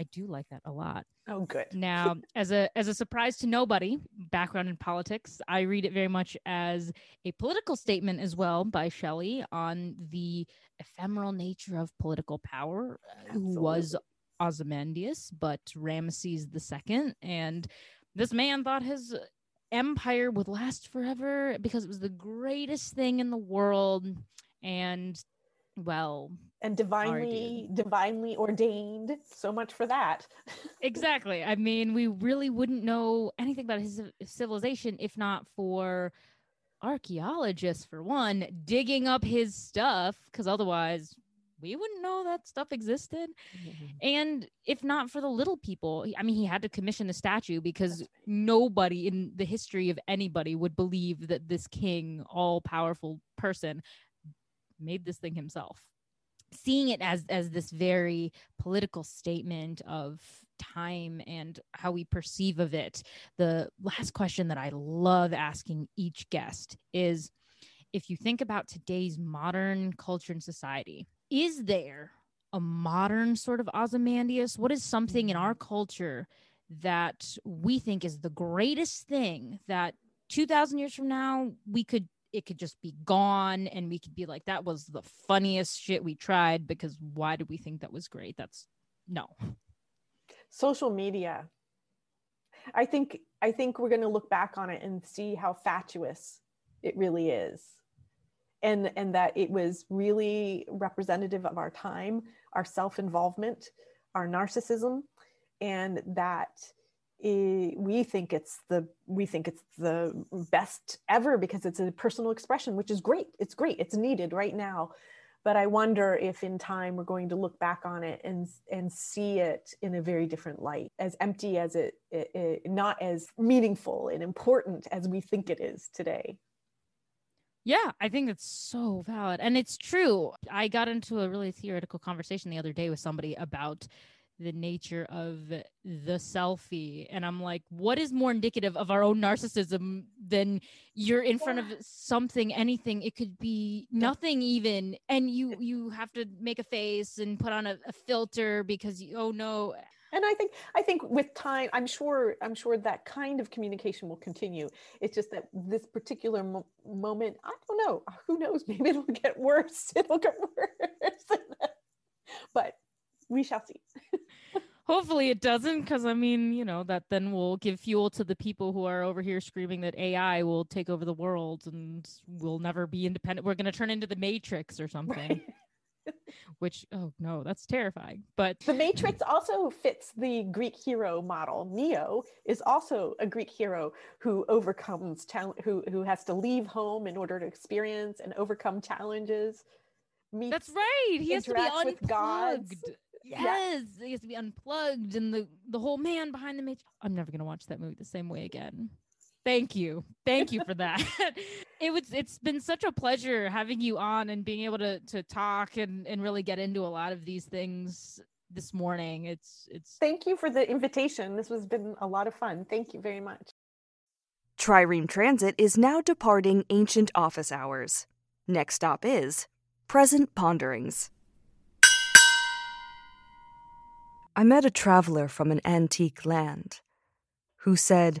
I do like that a lot. Oh, good. Now, as a as a surprise to nobody, background in politics, I read it very much as a political statement as well by Shelley on the ephemeral nature of political power, Absolutely. who was Ozymandias, but Ramesses II, and this man thought his empire would last forever because it was the greatest thing in the world, and well, and divinely divinely ordained so much for that. Exactly. I mean we really wouldn't know anything about his civilization if not for archaeologists for one digging up his stuff because otherwise we wouldn't know that stuff existed. Mm-hmm. and if not for the little people i mean he had to commission a statue because nobody in the history of anybody would believe that this king all powerful person made this thing himself. Seeing it as as this very political statement of time and how we perceive of it the last question that i love asking each guest is if you think about today's modern culture and society is there a modern sort of ozymandias? What is something in our mm. culture that we think is the greatest thing that 2000 years from now we could it could just be gone and we could be like that was the funniest shit we tried because why did we think that was great? That's no. Social media. I think i think we're going to look back on it and see how fatuous it really is and and that it was really representative of our time our self-involvement our narcissism and that we think it's the we think it's the best ever because it's a personal expression which is great. It's great. It's needed right now. But i wonder if in time we're going to look back on it and and see it in a very different light as empty as it, it, it not as meaningful and important as we think it is today yeah, I think that's so valid. And it's true. I got into a really theoretical conversation the other day with somebody about the nature of the selfie and i'm like what is more indicative of our own narcissism than you're in front of something anything it could be nothing even and you you have to make a face and put on a, a filter because you oh no and i think i think with time i'm sure i'm sure that kind of communication will continue it's just that this particular mo- moment i don't know uh, who knows maybe it'll get worse it'll get worse but we shall see. Hopefully it doesn't, because I mean, you know, that then will give fuel to the people who are over here screaming that AI will take over the world and we'll never be independent. We're going to turn into the Matrix or something. Right. Which, oh no, that's terrifying. But the Matrix also fits the Greek hero model. Neo is also a Greek hero who overcomes, who, who has to leave home in order to experience and overcome challenges. That's right. He has to be unplugged. Yes, yeah. he has to be unplugged, and the the whole man behind the matrix. I'm never gonna watch that movie the same way again. Thank you, thank you for that. it was it's been such a pleasure having you on and being able to to talk and and really get into a lot of these things this morning. It's it's. Thank you for the invitation. This has been a lot of fun. Thank you very much. Trireme Transit is now departing ancient office hours. Next stop is Present Ponderings. I met a traveler from an antique land who said,